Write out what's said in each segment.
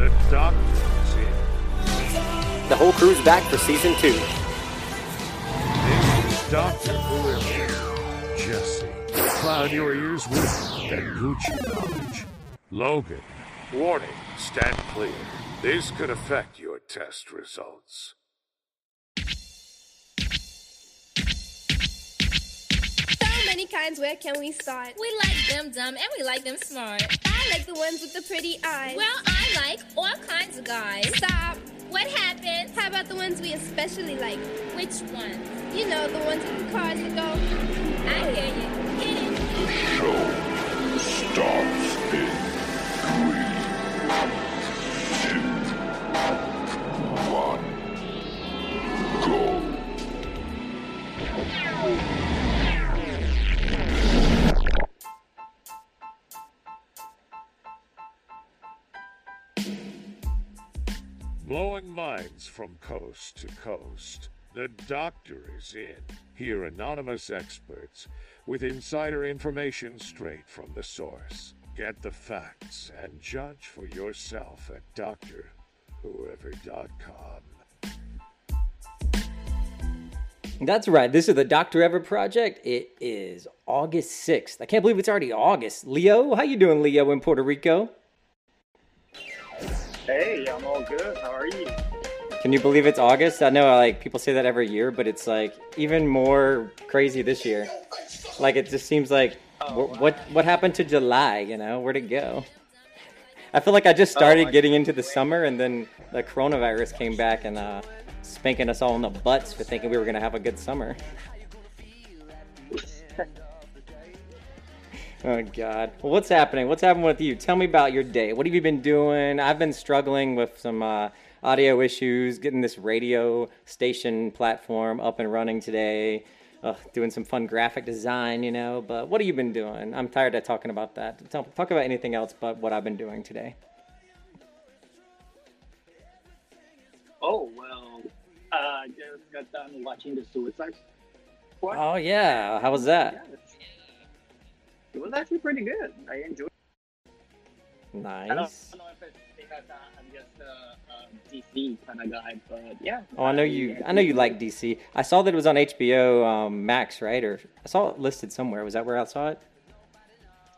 The. The whole crew's back for season two. This is Doctor Who Jesse. Cloud your ears with that Gucci knowledge. Logan, warning, stand clear. This could affect your test results. Many kinds, where can we start? We like them dumb and we like them smart. I like the ones with the pretty eyes. Well, I like all kinds of guys. Stop. What happened? How about the ones we especially like? Which ones? You know, the ones with the cars that go. I hear you. Hit it. Show starts Blowing minds from coast to coast. The doctor is in. Hear anonymous experts with insider information straight from the source. Get the facts and judge for yourself at drwhoever.com. That's right. This is the Dr. Whoever Project. It is August 6th. I can't believe it's already August. Leo, how you doing, Leo, in Puerto Rico? Hey, I'm all good. How are you? Can you believe it's August? I know like people say that every year, but it's like even more crazy this year. Like it just seems like wh- what what happened to July, you know? Where'd it go? I feel like I just started I- getting into the summer and then the coronavirus came back and uh spanking us all in the butts for thinking we were going to have a good summer. Oh God! Well, what's happening? What's happening with you? Tell me about your day. What have you been doing? I've been struggling with some uh, audio issues, getting this radio station platform up and running today. Uh, doing some fun graphic design, you know. But what have you been doing? I'm tired of talking about that. Tell, talk about anything else but what I've been doing today. Oh well, uh, just got done watching the Suicide Squad. Oh yeah, how was that? Yeah, it was actually pretty good. I enjoyed. it. I don't, Nice. I don't know if it's because uh, I'm just a, a DC kind of guy, but yeah. Oh, I know you. I know you like DC. I saw that it was on HBO um, Max, right? Or I saw it listed somewhere. Was that where I saw it?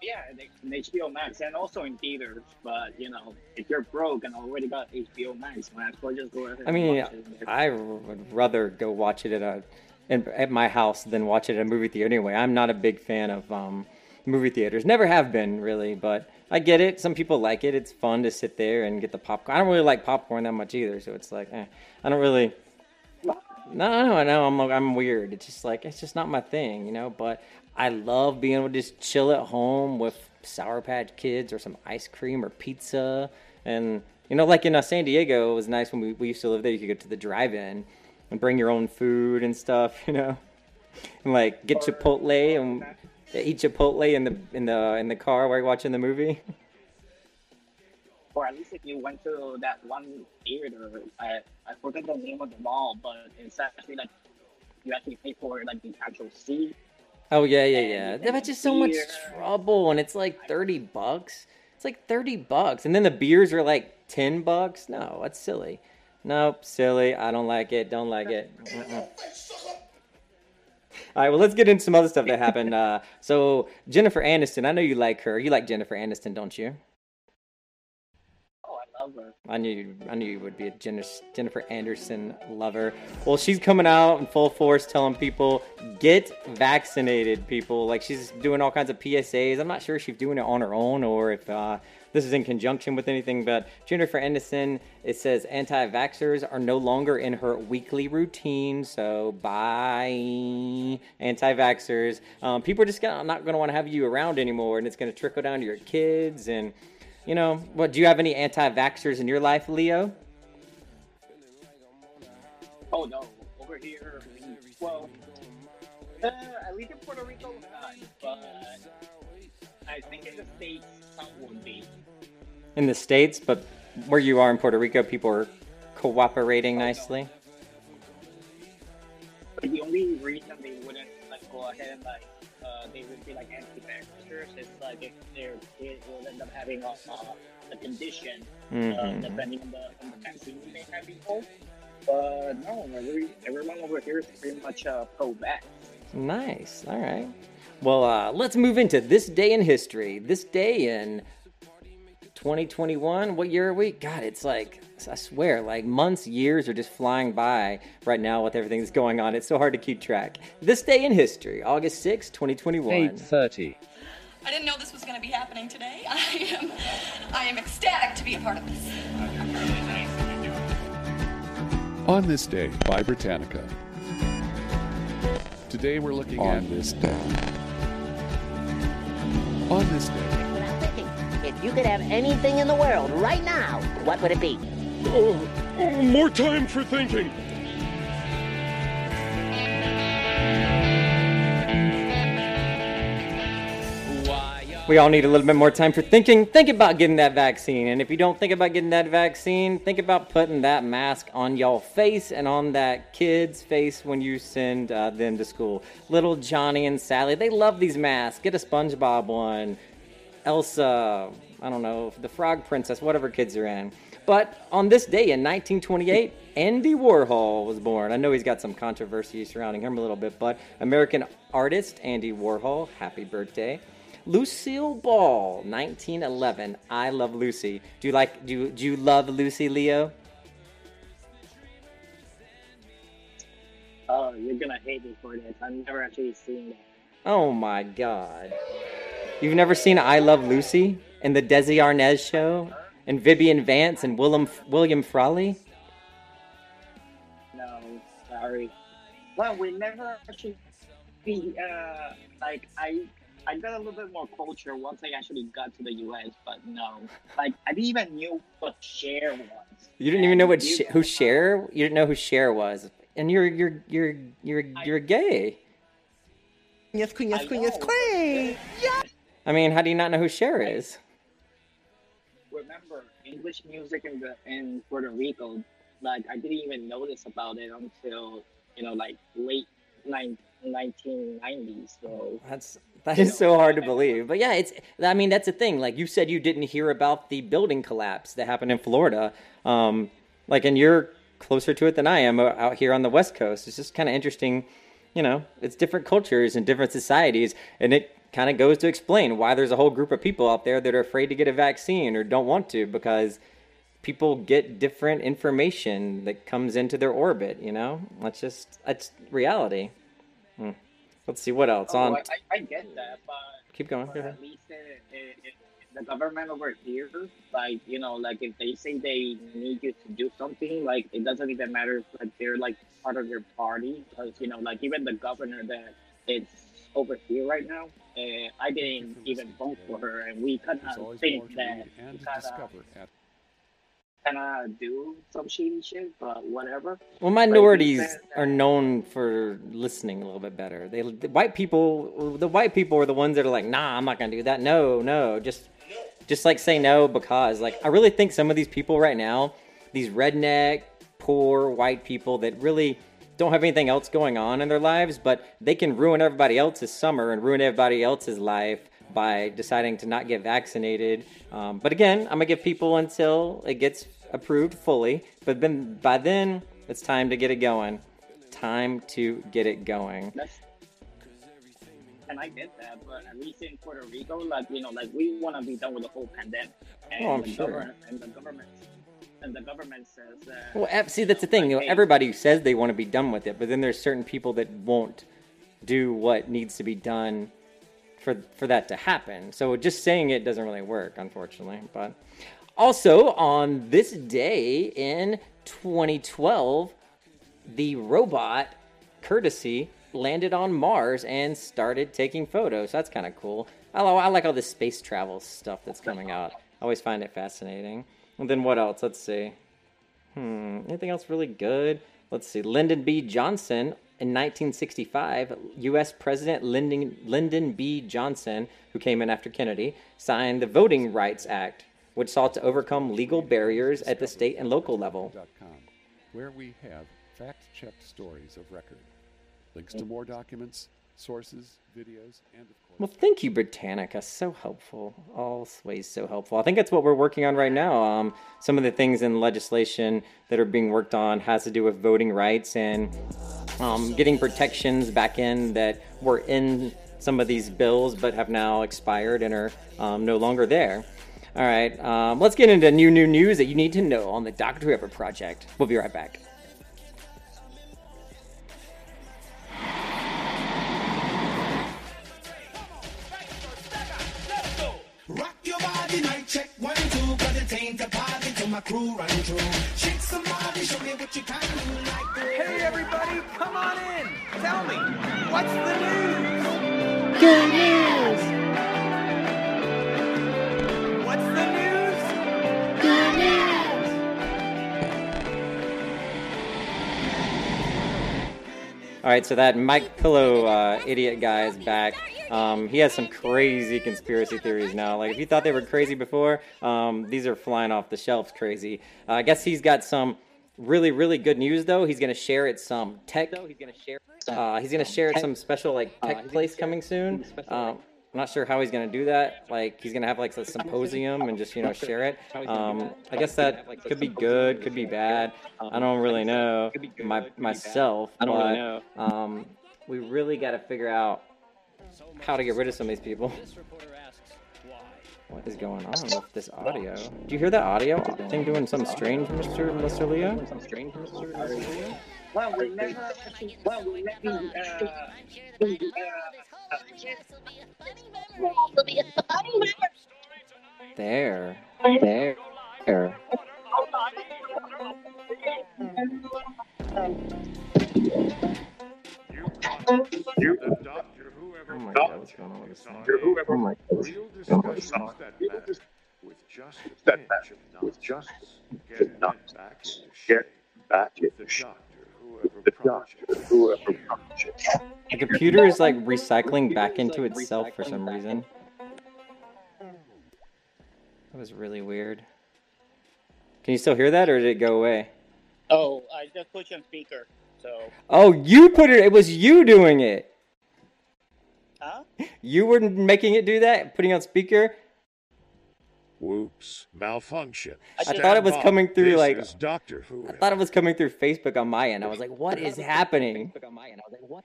Yeah, in HBO Max and also in theaters. But you know, if you're broke and already got HBO Max, might as well just go ahead. I mean, watch it. I would rather go watch it at a in, at my house than watch it at a movie theater. Anyway, I'm not a big fan of um, movie theaters. Never have been really, but I get it. Some people like it. It's fun to sit there and get the popcorn. I don't really like popcorn that much either, so it's like eh. I don't really. No, no, I know I'm like, I'm weird. It's just like it's just not my thing, you know. But I love being able to just chill at home with Sour Patch Kids or some ice cream or pizza, and you know, like in uh, San Diego, it was nice when we, we used to live there. You could go to the drive-in and bring your own food and stuff, you know, and like get Chipotle and eat Chipotle in the in the in the car while you're watching the movie. or at least if you went to that one theater, I I forget the name of the mall, but it's actually like you actually pay for like the actual seat. Oh yeah, yeah, yeah. That's just so much trouble, and it's like thirty bucks. It's like thirty bucks, and then the beers are like ten bucks. No, that's silly. Nope, silly. I don't like it. Don't like it. Mm-mm. All right, well, let's get into some other stuff that happened. Uh, so Jennifer Aniston, I know you like her. You like Jennifer Aniston, don't you? Oh, I love her. I knew you, I knew you would be a Jennifer Aniston lover. Well, she's coming out in full force, telling people get vaccinated. People like she's doing all kinds of PSAs. I'm not sure if she's doing it on her own or if uh, this is in conjunction with anything. But Jennifer Aniston, it says anti-vaxxers are no longer in her weekly routine. So bye, anti-vaxxers. Um, people are just gonna, not going to want to have you around anymore, and it's going to trickle down to your kids and. You know, what? Do you have any anti-vaxxers in your life, Leo? Oh no, over here, well, uh, least in Puerto Rico, not, but I think in the states some would be. In the states, but where you are in Puerto Rico, people are cooperating nicely. But the only reason they wouldn't like go ahead and like uh, they would be like anti-vaxxers is like if their kid will end up having a, uh, a condition, uh, Mhm. depending on the, on the vaccine they have before. But no, every, everyone over here is pretty much uh, pro-vax. Nice. All right. Well, uh, let's move into this day in history. This day in 2021. What year are we? God, it's like I swear, like months, years are just flying by right now with everything that's going on. It's so hard to keep track. This day in history, August 6, 2021. 8:30. I didn't know this was going to be happening today. I am, I am ecstatic to be a part of this. On this day by Britannica. Today we're looking On at this day. On this day. What if you could have anything in the world right now, what would it be? Oh, oh more time for thinking. We all need a little bit more time for thinking. Think about getting that vaccine. And if you don't think about getting that vaccine, think about putting that mask on your face and on that kid's face when you send uh, them to school. Little Johnny and Sally, they love these masks. Get a SpongeBob one. Elsa, I don't know, the Frog Princess, whatever kids are in. But on this day in 1928, Andy Warhol was born. I know he's got some controversy surrounding him a little bit, but American artist Andy Warhol, happy birthday. Lucille Ball, 1911. I love Lucy. Do you like? Do you, do you love Lucy, Leo? Oh, you're gonna hate me for this. I've never actually seen that. Oh my God! You've never seen I Love Lucy and the Desi Arnaz show and Vivian Vance and William William Frawley? No, sorry. Well, we never actually be uh like I I got a little bit more culture once I actually got to the US, but no, like I didn't even know what Cher was. You didn't even know what You Sh- who Cher? You didn't know who Cher was, and you're you're you're you're you're gay. Yes, queen, yes, queen, yes, know, queen. I mean, how do you not know who Cher is? Remember English music in the in Puerto Rico? Like I didn't even notice about it until you know like late nine, 1990s. So That's that is so hard to believe. But yeah, it's I mean that's the thing. Like you said you didn't hear about the building collapse that happened in Florida. Um like and you're closer to it than I am uh, out here on the West Coast. It's just kind of interesting, you know, it's different cultures and different societies and it kind of goes to explain why there's a whole group of people out there that are afraid to get a vaccine or don't want to because people get different information that comes into their orbit, you know? That's just that's reality. Hmm. Let's see what else Oh, on I, I, I get that, but Keep going. but Go ahead. at least it, it, it, the government over here, like you know, like if they say they need you to do something, like it doesn't even matter if like they're like part of your party, because you know, like even the governor that it's over here right now, uh, I didn't even vote for her, and we kind There's of think that and kind of discover at kind of do some shady shit, but whatever. Well, But if you minorities that- are known for listening a little bit better. They, the white people, the white people are the ones that are like, "Nah, I'm not gonna do that. No, no, just, just like say no because." Like, I really think some of these people right now, these redneck, poor white people that really don't have anything else going on in their lives, but they can ruin everybody else's summer and ruin everybody else's life by deciding to not get vaccinated. Um, but again, I'm gonna give people until it gets approved fully. But then by then, it's time to get it going. Time to get it going. That's, and I get that, but at least in Puerto Rico, like you know, like we want to be done with the whole pandemic, and Oh, I'm the sure. government and the government and the government says that. Well, see, that's the thing. You know, everybody says they want to be done with it, but then there's certain people that won't do what needs to be done for for that to happen. So just saying it doesn't really work, unfortunately. But also on this day in 2012, the robot Curiosity landed on Mars and started taking photos. That's kind of cool. I, I like all this space travel stuff that's coming out. I always find it fascinating. And then what else? Let's see. Hmm. Anything else really good? Let's see. Lyndon B. Johnson in 1965, U.S. President Lyndon, Lyndon B. Johnson, who came in after Kennedy, signed the Voting Rights Act, which sought to overcome legal barriers at the state and local level. where we have fact-checked stories of record. Links to more documents, sources, videos, and of course. Well, thank you, Britannica. So helpful. Always so helpful. I think that's what we're working on right now. Um, some of the things in legislation that are being worked on has to do with voting rights and um, getting protections back in that were in some of these bills but have now expired and are um, no longer there. All right, um, let's get into new new news that you need to know on the Dr. Whoever project. We'll be right back. Check one two, cause it ain't a party till my crew run through. Shake somebody, show me what you can do like Hey everybody, come on in. Tell me, what's the news? Good news. What's the news? Good news. All right, so that Mike Pillow uh, idiot guy is back. Um, he has some crazy conspiracy theories now. Like if you thought they were crazy before, um, these are flying off the shelves crazy. Uh, I guess he's got some really really good news though. He's gonna share it some tech. He's gonna share. Uh, he's gonna share it some special like tech place coming soon. Um, I'm not sure how he's gonna do that. Like he's gonna have like a symposium and just you know share it. Um, I guess that could be good, could be bad. I don't really know my myself. I don't really but, Um, we really got to figure out how to get rid of some of these people. What is going on with this audio? Do you hear that audio thing doing some strange, Mr. Mr. Leo? Something strange, Mr. Leo? Well, we never. Well, we never. Uh, There, there, there. The Doctor Whoever Oh my God, what's going on with this thing? Oh my Real discussions that matter with just a pinch with just get nuts back into. Back with the Doctor Whoever project. The computer is like recycling back into itself for some reason. That was really weird. Can you still hear that, or did it go away? oh, I just put you on speaker. So. Oh, you put it. It was you doing it. Huh? You were making it do that, putting on speaker. Whoops, malfunction. I thought it was coming through This like. is Doctor I thought it was coming through Facebook on my end. I was like, "What is happening?"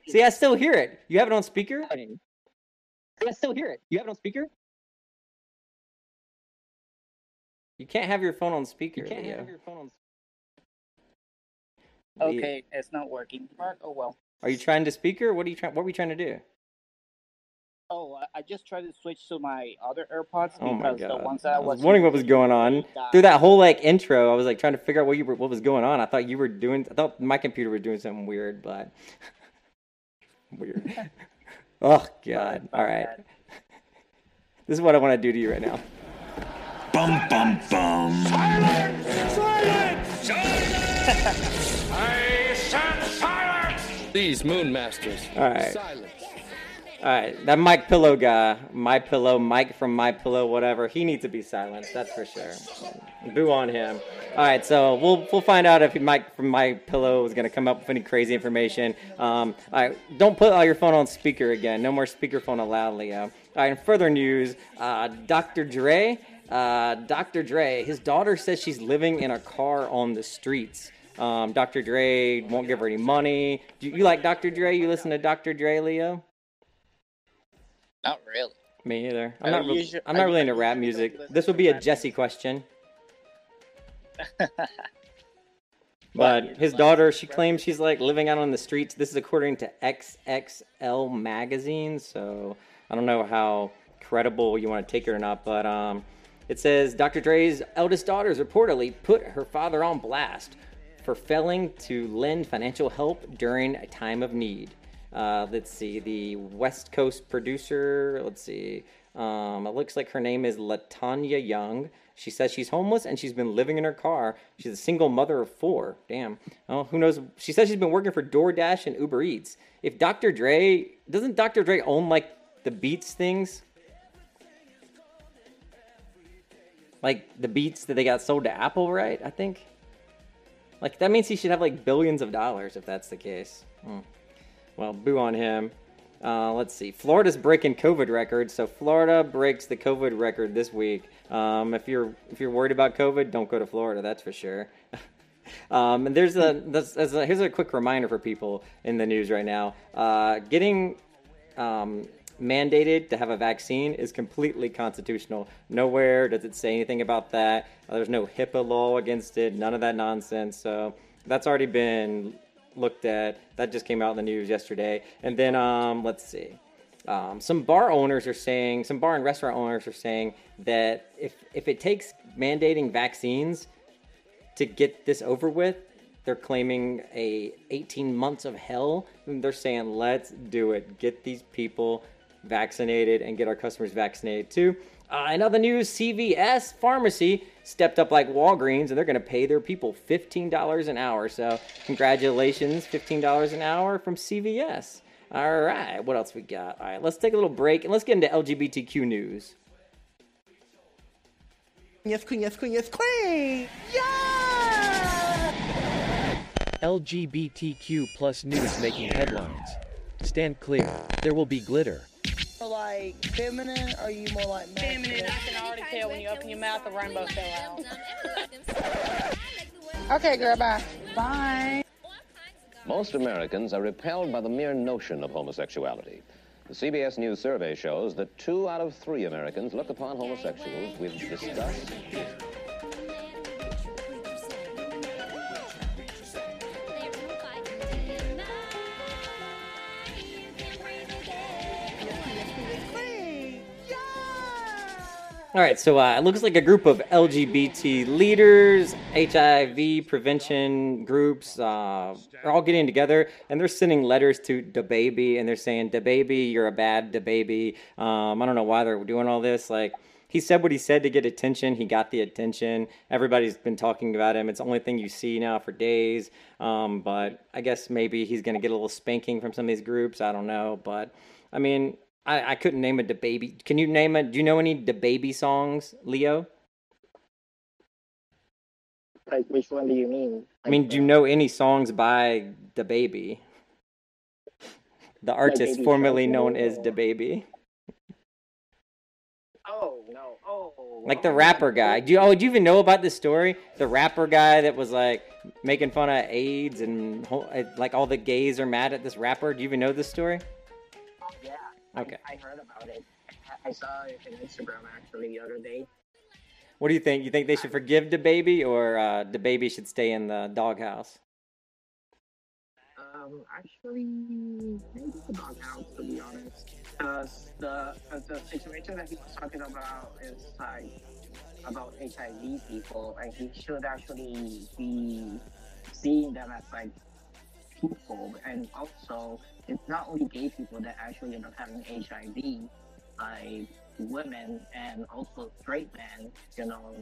See, I still hear it. You have it on speaker. I still hear it. You have it on speaker. You can't have your phone on speaker. You can't Leo. have your phone on. Leo. Okay, it's not working. But, oh well. Are you trying to speaker? What are you trying? What were you trying to do? Oh, I- I just tried to switch to my other AirPods Oh my because the god! ones that I I was was wondering what was going on died. through that whole like intro. I was like trying to figure out what you were, what was going on. I thought you were doing. I thought my computer was doing something weird, but weird. oh god! Oh, All right. This is what I want to do to you right now. Bum bum bum. Silence! Silence! I said silence! These moon masters. All right. Silence. All right, that Mike Pillow guy, My Pillow, Mike from My Pillow, whatever, he needs to be silenced. That's for sure. Boo on him. All right, so we'll we'll find out if Mike from My Pillow is gonna come up with any crazy information. Um, all right, don't put all your phone on speaker again. No more speakerphone allowed, Leo. All right, in further news, uh, Dr. Dre, uh, Dr. Dre, his daughter says she's living in a car on the streets. Um, Dr. Dre won't give her any money. Do you like Dr. Dre? You listen to Dr. Dre, Leo? Not really. Me either. I'm I not. Really, usually- I'm I- not really into rap music. This would be a Jesse question. But his daughter, she claims she's like living out on the streets. This is according to XXL magazine, so I don't know how credible you want to take it or not. But um, it says Dr. Dre's eldest daughter has reportedly put her father on blast for failing to lend financial help during a time of need. Uh, let's see, the West Coast producer. Let's see. Um, it looks like her name is Latanya Young. She says she's homeless and she's been living in her car. She's a single mother of four. Damn. Oh, who knows? She says she's been working for DoorDash and Uber Eats. If Dr. Dre doesn't Dr. Dre own like the Beats things? Like the Beats that they got sold to Apple, right? I think. Like that means he should have like billions of dollars if that's the case. Hmm. Well, boo on him. Uh, let's see. Florida's breaking COVID record. So Florida breaks the COVID record this week. Um, if you're if you're worried about COVID, don't go to Florida. That's for sure. um, and there's a, a here's a quick reminder for people in the news right now. Uh, getting um, mandated to have a vaccine is completely constitutional. Nowhere does it say anything about that. Uh, there's no HIPAA law against it. None of that nonsense. So that's already been looked at. That just came out in the news yesterday. And then um, let's see. Um, some bar owners are saying, some bar and restaurant owners are saying that if if it takes mandating vaccines to get this over with, they're claiming a 18 months of hell. And they're saying, let's do it. Get these people vaccinated and get our customers vaccinated too. Uh, in other news, CVS Pharmacy stepped up like Walgreens and they're going to pay their people $15 an hour. So, congratulations, $15 an hour from CVS. All right, what else we got? All right, let's take a little break and let's get into LGBTQ news. Yes, queen, yes, queen, yes, queen! Yeah! LGBTQ plus news making headlines. Stand clear. There will be glitter. More like feminine, or are you more like masculine? Feminine, I can already tell when you open your mouth, the rainbow fell out. Okay, girl, bye. Bye. Most Americans are repelled by the mere notion of homosexuality. The CBS News survey shows that two out of three Americans look upon homosexuals with disgust. All right, so uh, it looks like a group of LGBT leaders, HIV prevention groups, uh, are all getting together and they're sending letters to DaBaby and they're saying, "DaBaby, you're a bad DaBaby." Um, I don't know why they're doing all this. Like he said what he said to get attention. He got the attention. Everybody's been talking about him. It's the only thing you see now for days. Um, but I guess maybe he's going to get a little spanking from some of these groups. I don't know, but I mean, I, I couldn't name a baby. Can you name a? Do you know any baby songs, Leo? Like which one do you mean? I mean, do you know any songs by DaBaby? The artist formerly known as DaBaby, Oh no! Oh, like the oh, rapper guy. Do you? Oh, do you even know about this story? The rapper guy that was like making fun of AIDS and like all the gays are mad at this rapper. Do you even know this story? Okay. I, I heard about it. I- saw it on Instagram actually the other day. What do you think? You think they should forgive DaBaby, or uh, DaBaby should stay in the doghouse? Um, actually, maybe the doghouse to be honest. Because the, cause the situation that he was talking about is like about HIV people, and he should actually be seeing them as like people. And also, it's not only gay people that actually end up having HIV, like women and also straight men, you know,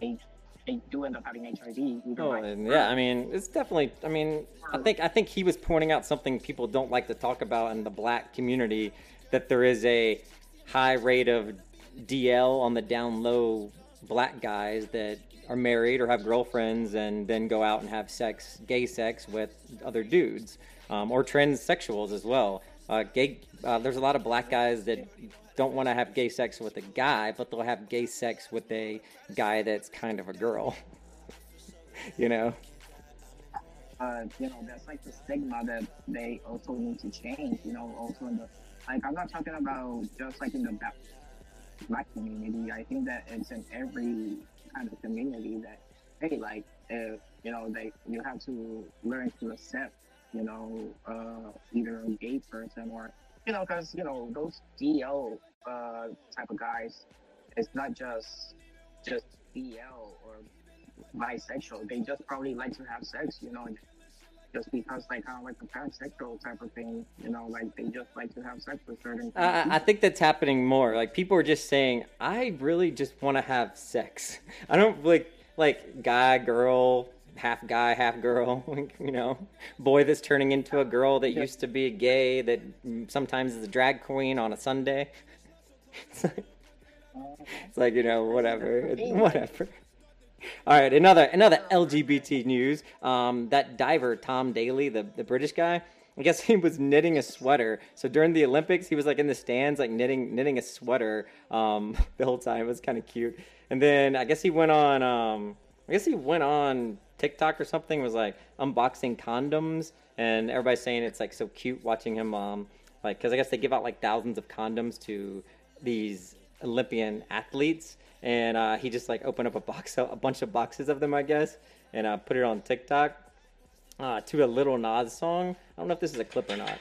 they, they do end up having HIV. Oh, like yeah. I mean, it's definitely. I mean, I think I think he was pointing out something people don't like to talk about in the black community that there is a high rate of DL on the down low black guys that are married or have girlfriends and then go out and have sex, gay sex with other dudes, um, or transsexuals as well. Uh, gay. Uh, there's a lot of black guys that don't want to have gay sex with a guy, but they'll have gay sex with a guy that's kind of a girl. you know. uh, you know, that's like the stigma that they also need to change. You know, also in the like, I'm not talking about just like in the black, black community. I think that it's in every kind of community that hey, like, if you know, they you have to learn to accept, you know, uh, either a gay person or you know, because you know those DL uh, type of guys, it's not just just DL or bisexual. They just probably like to have sex, you know, just because like kind of like the pansexual type of thing, you know, like they just like to have sex with certain. I, I think that's happening more. Like people are just saying, I really just want to have sex. I don't like like guy, girl, half guy, half girl. you know, boy that's turning into a girl that used to be gay that sometimes is a drag queen on a Sunday. it's, like, oh, it's like you know whatever, whatever. All right, another another LGBT news. Um, that diver Tom Daley, the the British guy, I guess he was knitting a sweater. So during the Olympics, he was like in the stands, like knitting knitting a sweater um, the whole time. It was kind of cute. And then I guess he went on. Um, I guess he went on TikTok or something. Was like unboxing condoms, and everybody's saying it's like so cute watching him. Um, like because I guess they give out like thousands of condoms to these Olympian athletes, and uh, he just like opened up a box, a bunch of boxes of them, I guess, and uh, put it on TikTok uh, to a Little Nas song. I don't know if this is a clip or not.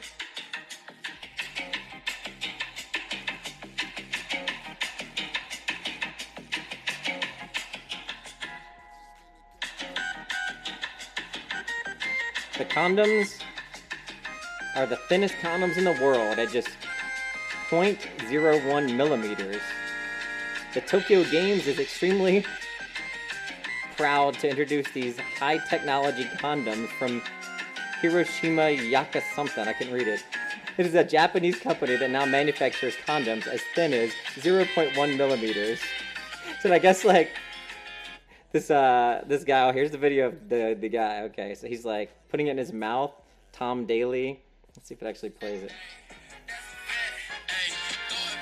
The condoms are the thinnest condoms in the world at just 0.01 millimeters. The Tokyo Games is extremely proud to introduce these high technology condoms from Hiroshima Yaka something. I couldn't read it. It is a Japanese company that now manufactures condoms as thin as 0.1 millimeters. So I guess like this uh this guy. Oh, here's the video of the the guy. Okay, so he's like putting it in his mouth. Tom Daley. Let's see if it actually plays it.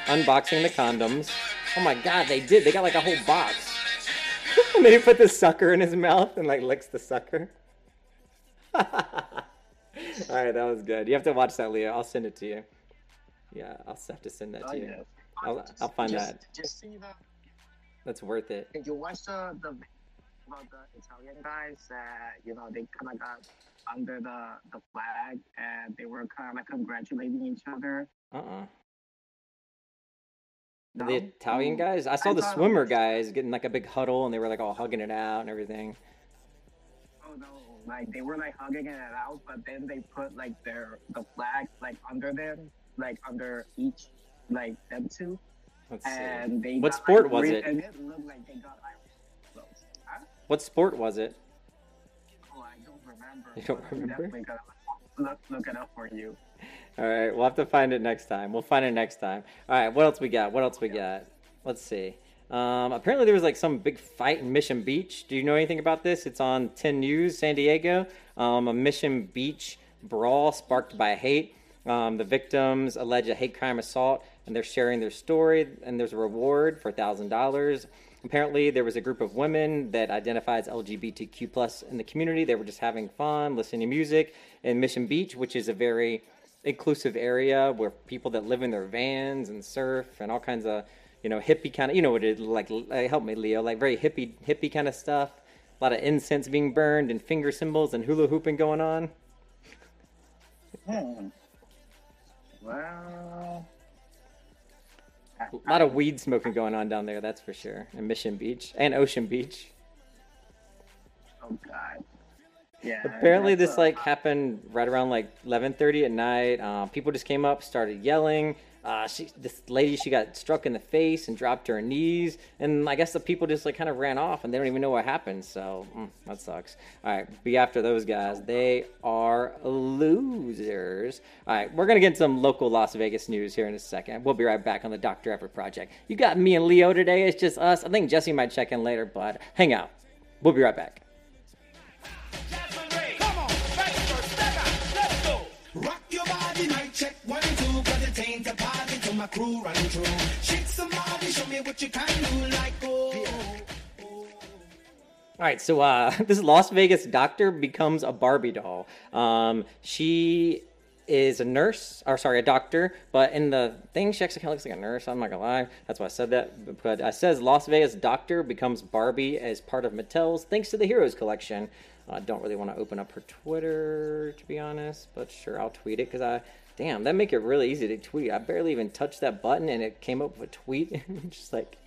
Unboxing the condoms. Oh my god, they did. They got like a whole box. and then he put the sucker in his mouth and like licks the sucker. All right, that was good. You have to watch that, Leo. I'll send it to you. Yeah, I'll have to send that Oh, to you. I'll, I'll find just, that. Just see that. That's worth it. Did you watch the the about the Italian guys that you know they kind of got under the the flag and they were kind of like congratulating each other. Uh-uh. No? The Italian Mm. guys? I saw I the swimmer was- guys getting like a big huddle and they were like all hugging it out and everything. Oh no, like they were like hugging it out, but then they put like their the flag like under them, like under each like them two. Let's see. and they What got, sport like, was re- it? And it looked like they got like. Huh? What sport was it? Oh, I don't remember. You don't remember? Gonna look, look it up for you. All right, we'll have to find it next time. We'll find it next time. All right, what else we got? What else we got? Let's see. Um, apparently, there was like some big fight in Mission Beach. Do you know anything about this? It's on 10 News, San Diego. Um, a Mission Beach brawl sparked by hate. Um, the victims allege a hate crime assault, and they're sharing their story. And there's a reward for thousand dollars. Apparently, there was a group of women that identifies LGBTQ plus in the community. They were just having fun, listening to music in Mission Beach, which is a very inclusive area where people that live in their vans and surf and all kinds of you know hippie kind of you know what it like help me Leo like very hippie hippie kind of stuff. A lot of incense being burned and finger cymbals and hula hooping going on. Hmm. Well, A lot of weed smoking going on down there, that's for sure. In Mission Beach and Ocean Beach. oh god. Yeah. Apparently, this like happened right around like 11:30 at night. Uh, people just came up, started yelling. Uh, she, this lady, she got struck in the face and dropped to her knees, and I guess the people just like kind of ran off, and they don't even know what happened. So mm, that sucks. All right, be after those guys. They are losers. All right, we're gonna get some local Las Vegas news here in a second. We'll be right back on the Dr. Whoever Project. You got me and Leo today. It's just us. I think Jesse might check in later, but hang out. We'll be right back. My crew run through. Shake somebody, show me what you can do, like oh. All right, so uh, this Las Vegas doctor becomes a Barbie doll. Um, she is a nurse, or sorry, a doctor, but in the thing, she actually kind of looks like a nurse. I'm not gonna lie, that's why I said that. But it says Las Vegas doctor becomes Barbie as part of Mattel's Thanks to the Heroes collection. I don't really want to open up her Twitter, to be honest, but sure, I'll tweet it because I. Damn, that make it really easy to tweet. I barely even touched that button and it came up with a tweet. And just like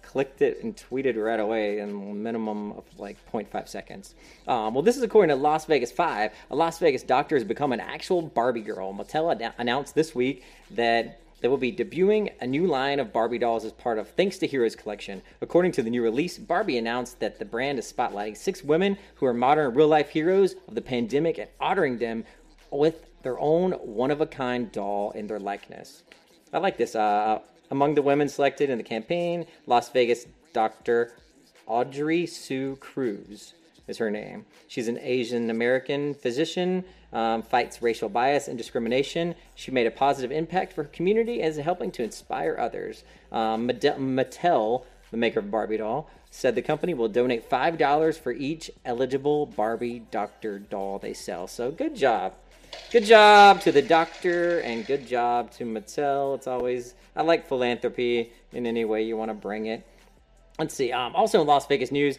clicked it and tweeted right away in a minimum of like 0.5 seconds. Um, well, this is according to Las Vegas 5. A Las Vegas doctor has become an actual Barbie girl. Mattel ad- announced this week that they will be debuting a new line of Barbie dolls as part of Thanks to Heroes collection. According to the new release, Barbie announced that the brand is spotlighting six women who are modern real life heroes of the pandemic and honoring them with their own one of a kind doll in their likeness. I like this. Uh, among the women selected in the campaign, Las Vegas Dr. Audrey Sue Cruz. is her name. She's an Asian American physician, um, fights racial bias and discrimination. She made a positive impact for her community and is helping to inspire others. Um, Mattel, the maker of Barbie doll, said the company will donate $5 for each eligible Barbie doctor doll they sell. So good job. Good job to the doctor and good job to Mattel. It's always, I like philanthropy in any way you want to bring it. Let's see. Um, also in Las Vegas news,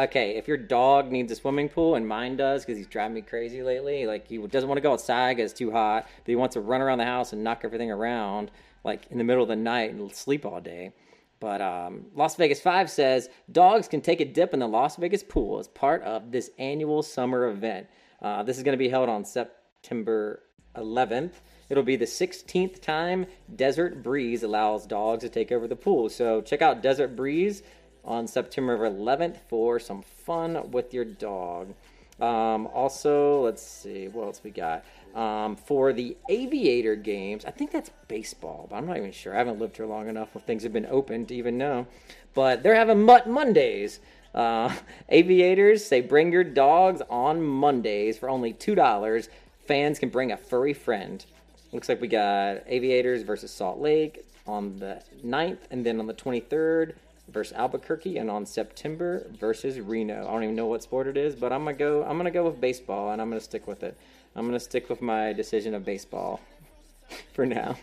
okay, if your dog needs a swimming pool and mine does because he's driving me crazy lately, like he doesn't want to go outside because it's too hot, but he wants to run around the house and knock everything around like in the middle of the night and sleep all day. But um, Las Vegas 5 says dogs can take a dip in the Las Vegas pool as part of this annual summer event. Uh, this is going to be held on September 11th. It'll be the 16th time Desert Breeze allows dogs to take over the pool. So check out Desert Breeze on September 11th for some fun with your dog. Um, also, let's see what else we got. Um, for the Aviator games, I think that's baseball, but I'm not even sure. I haven't lived here long enough when things have been open to even know. But they're having Mutt Mondays. Uh, aviators say bring your dogs on Mondays for only $2. Fans can bring a furry friend. Looks like we got Aviators versus Salt Lake on the 9th, and then on the 23rd versus Albuquerque, and on September versus Reno. I don't even know what sport it is, but I'm gonna go. I'm gonna go with baseball, and I'm gonna stick with it. I'm gonna stick with my decision of baseball for now.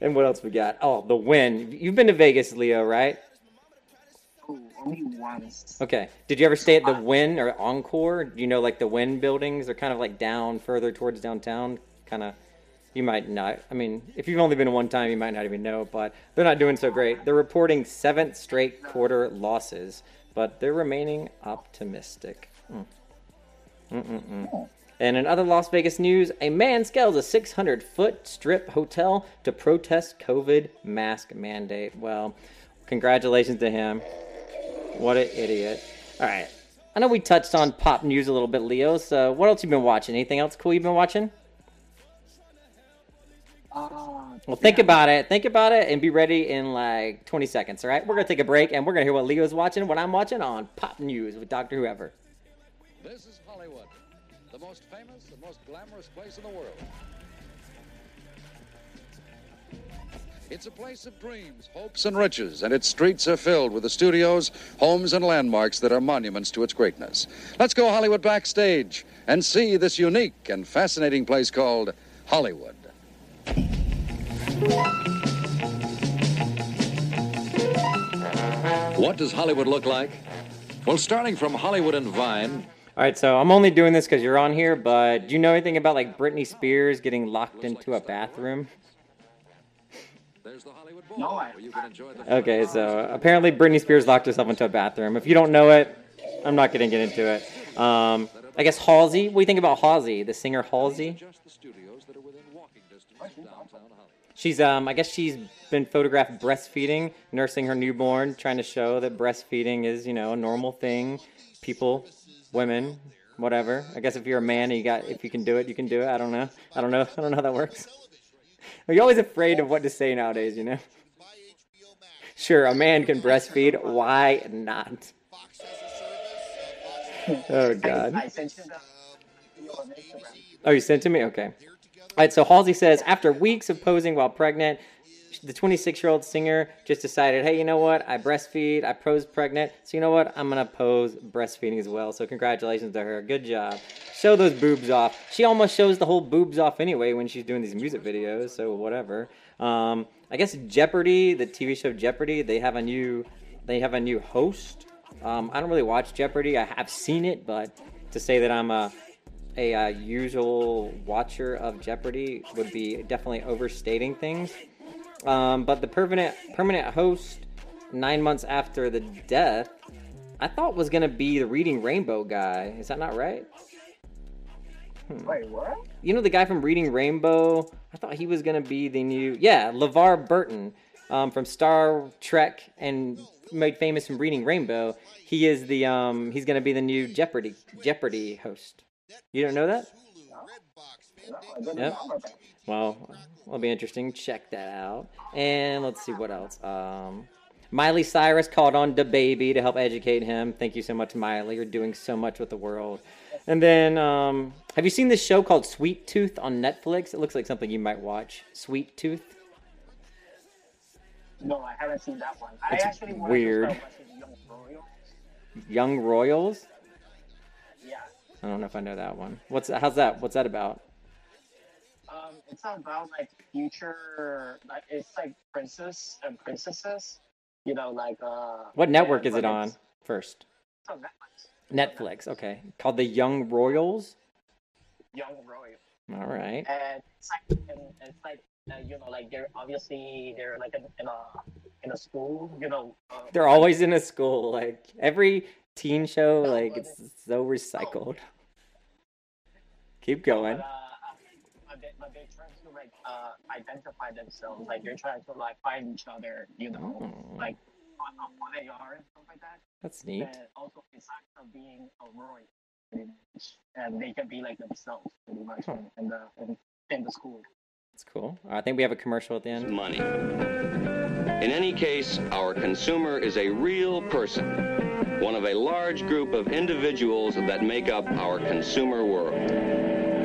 And what else we got? Oh, the Wynn. You've been to Vegas, Leo, right? Only once. Okay. Did you ever stay at the Wynn or Encore? Do you know like the Wynn buildings? They're kind of like down further towards downtown. Kind of. You might not. I mean, if you've only been one time, you might not even know. But they're not doing so great. They're reporting seventh straight quarter losses, but they're remaining optimistic. Mm. Mm-mm-mm. And in other Las Vegas news, a man scales a 600 foot strip hotel to protest COVID mask mandate. Well, congratulations to him. What an idiot. All right. I know we touched on pop news a little bit, Leo. So, what else you been watching? Anything else cool you've been watching? Uh, well, think about it. Think about it and be ready in like 20 seconds, all right? We're going to take a break and we're going to hear what Leo's watching, what I'm watching on Pop News with Dr. Whoever. This is Hollywood, the most famous, the most glamorous place in the world. It's a place of dreams, hopes, and riches, and its streets are filled with the studios, homes, and landmarks that are monuments to its greatness. Let's go Hollywood backstage and see this unique and fascinating place called Hollywood. What does Hollywood look like? Well, starting from Hollywood and Vine, All right, so I'm only doing this because you're on here, but do you know anything about like Britney Spears getting locked into a bathroom? No, I. Okay, so apparently Britney Spears locked herself into a bathroom. If you don't know it, I'm not going to get into it. Um, I guess Halsey. What do you think about Halsey, the singer Halsey? She's, um, I guess she's been photographed breastfeeding, nursing her newborn, trying to show that breastfeeding is, you know, a normal thing. People, women, whatever. I guess if you're a man and you got, if you can do it, you can do it. I don't know. I don't know. I don't know how that works. You're always afraid of what to say nowadays, you know. Sure, a man can breastfeed. Why not? Oh God. You. Oh, you sent to me? Okay. All right, so Halsey says after weeks of posing while pregnant, the 26 year old singer just decided, hey, you know what? I breastfeed, I pose pregnant, so you know what? I'm to pose breastfeeding as well. So congratulations to her. Good job. Show those boobs off. She almost shows the whole boobs off anyway when she's doing these music videos, so whatever. Um, I guess Jeopardy, the TV show Jeopardy, they have a new they have a new host. Um, I don't really watch Jeopardy. I have seen it, but to say that I'm a a uh, usual watcher of Jeopardy would be definitely overstating things. Um, but the permanent permanent host, nine months after the death, I thought was gonna be the Reading Rainbow guy. Is that not right? Wait, what? You know the guy from Reading Rainbow? I thought he was gonna be the new yeah LeVar Burton um, from Star Trek and made famous from Reading Rainbow. He is the um, he's gonna be the new Jeopardy Jeopardy host. You don't know that? Yep. Well, it'll be interesting. Check that out. And let's see what else. Um, Miley Cyrus called on DaBaby to help educate him. Thank you so much, Miley. You're doing so much with the world. And then, um, have you seen this show called Sweet Tooth on Netflix? It looks like something you might watch. Sweet Tooth. No, I haven't seen that one. I It's actually wanted weird. to start watching Young Royal. Young Royals. Yeah. I don't know if I know that one. What's how's that? What's that about? Um, it's about like future, like it's like princess and princesses. You know, like uh. What network is it on first? It's on Netflix. Netflix. Okay, called the Young Royals. Young Royals. All right. and it's like and it's like uh, you know like they're obviously they're like in, in a in a school you know uh, They're always in a school. Like every teen show, like it's so recycled. Keep going. but, uh, but, they, but they're trying to like uh identify themselves like they're trying to like find each other you know Oh. like on, on who they are and stuff like that That's neat. and also besides of being a roy and they can be like themselves pretty much Huh. in, in the in, in the school That's cool. I think we have a commercial at the end. Money. In any case, our consumer is a real person, one of a large group of individuals that make up our consumer world.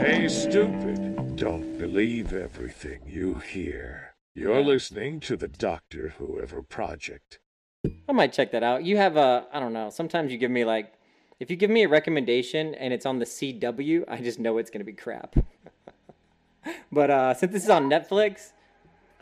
Hey, stupid. Don't believe everything you hear. You're listening to the Doctor Whoever Project. I might check that out. You have a, I don't know. Sometimes you give me like, if you give me a recommendation and it's on the CW, I just know it's gonna be crap. but uh, since this is on Netflix,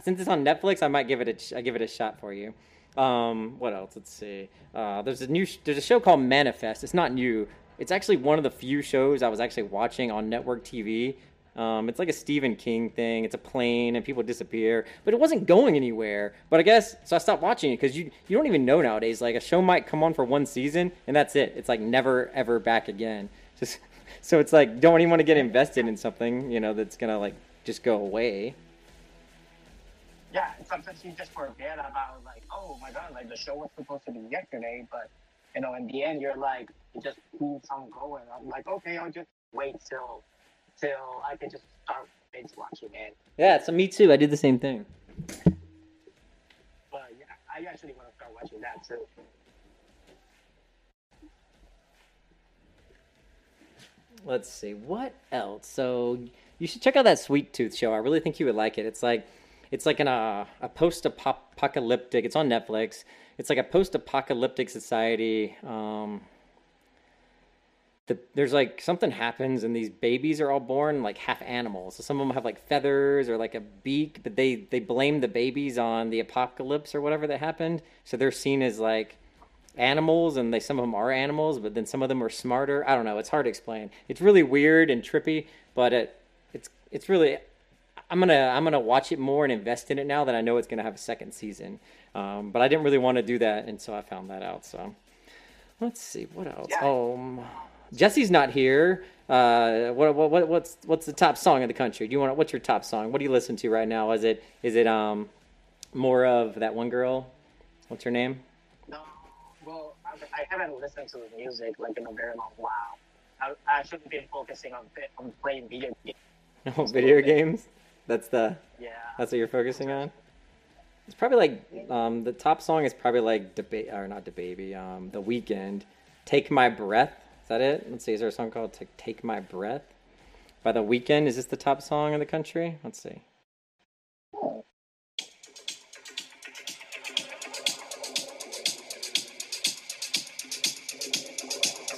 since it's on Netflix, I might give it a, I give it a shot for you. Um, what else? Let's see. Uh, there's a new, there's a show called Manifest. It's not new. It's actually one of the few shows I was actually watching on network TV. Um, it's like a Stephen King thing. It's a plane and people disappear, but it wasn't going anywhere. But I guess so. I stopped watching it because you you don't even know nowadays. Like a show might come on for one season and that's it. It's like never ever back again. Just so it's like don't even want to get invested in something you know that's gonna like just go away. yeah, and sometimes you just forget about like, oh my god, like the show was supposed to be yesterday, but you know, in the end, you're like, it just keeps on going. I'm like, okay, I'll just wait till till I can just start binge watching it. Yeah, so me too. I did the same thing. But yeah, I actually want to start watching that too. Let's see what else. So you should check out that Sweet Tooth show. I really think you would like it. It's like it's like an uh, a post apocalyptic. It's on Netflix. It's like a post apocalyptic society. Um, the, there's like something happens and these babies are all born like half animals. So some of them have like feathers or like a beak, but they they blame the babies on the apocalypse or whatever that happened. So they're seen as like animals and they some of them are animals but then some of them are smarter. I don't know. It's hard to explain. It's really weird and trippy but it it's it's really i'm gonna i'm gonna watch it more and invest in it now that i know it's gonna have a second season. Um, but i didn't really want to do that until i found that out so. Let's see. What else? Um jesse's not here uh what, what what what's what's the top song in the country do you want what's your top song what do you listen to right now is it is it um more of that one girl what's her name No, Well, I, I haven't listened to the music like in a very long while. I, I actually been focusing on on playing video games. Oh, video games. That's the. Yeah. That's what you're focusing on. It's probably like um, the top song is probably like debate or not debate. Um, the Weeknd. Take my breath. That it? Let's see. Is there a song called "Take My Breath" by the Weeknd? Is this the top song in the country? Let's see.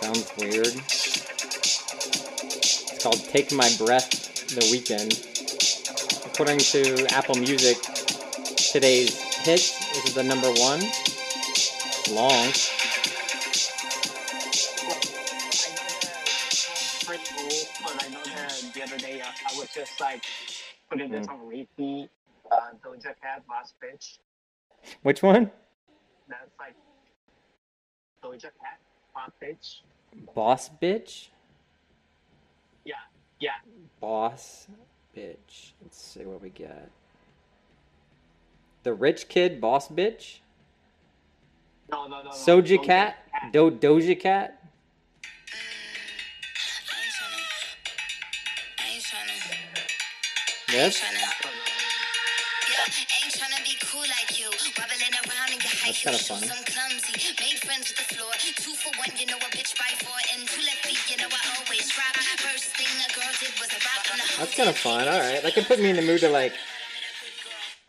Sounds weird. It's called Take My Breath The Weeknd. According to Apple Music, today's hit, this is the number one. It's long. But I know that the other day uh, I was just like putting this Mm. on repeat. Uh, Doja Cat, Boss Bitch. Which one? That's like Doja Cat, Boss Bitch. Boss Bitch? Yeah, yeah. Boss Bitch. Let's see what we get. The Rich Kid Boss Bitch? No, no, no. no. Soja Cat? Do- Doja Cat? Was a rock on the That's kind of fun. All right, that could put me in the mood to like.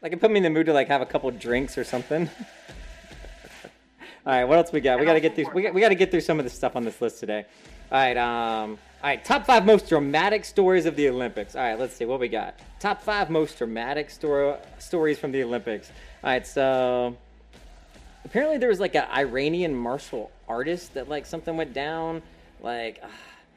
That could put me in the mood to like have a couple drinks or something. All right, what else we got? We got to get through. We got, we got to get through some of the stuff on this list today. All right, um, all right. Top five most dramatic stories of the Olympics. All right, let's see what we got. Top five most dramatic story stories from the Olympics. All right, so apparently there was like an Iranian martial artist that like something went down. Like ah,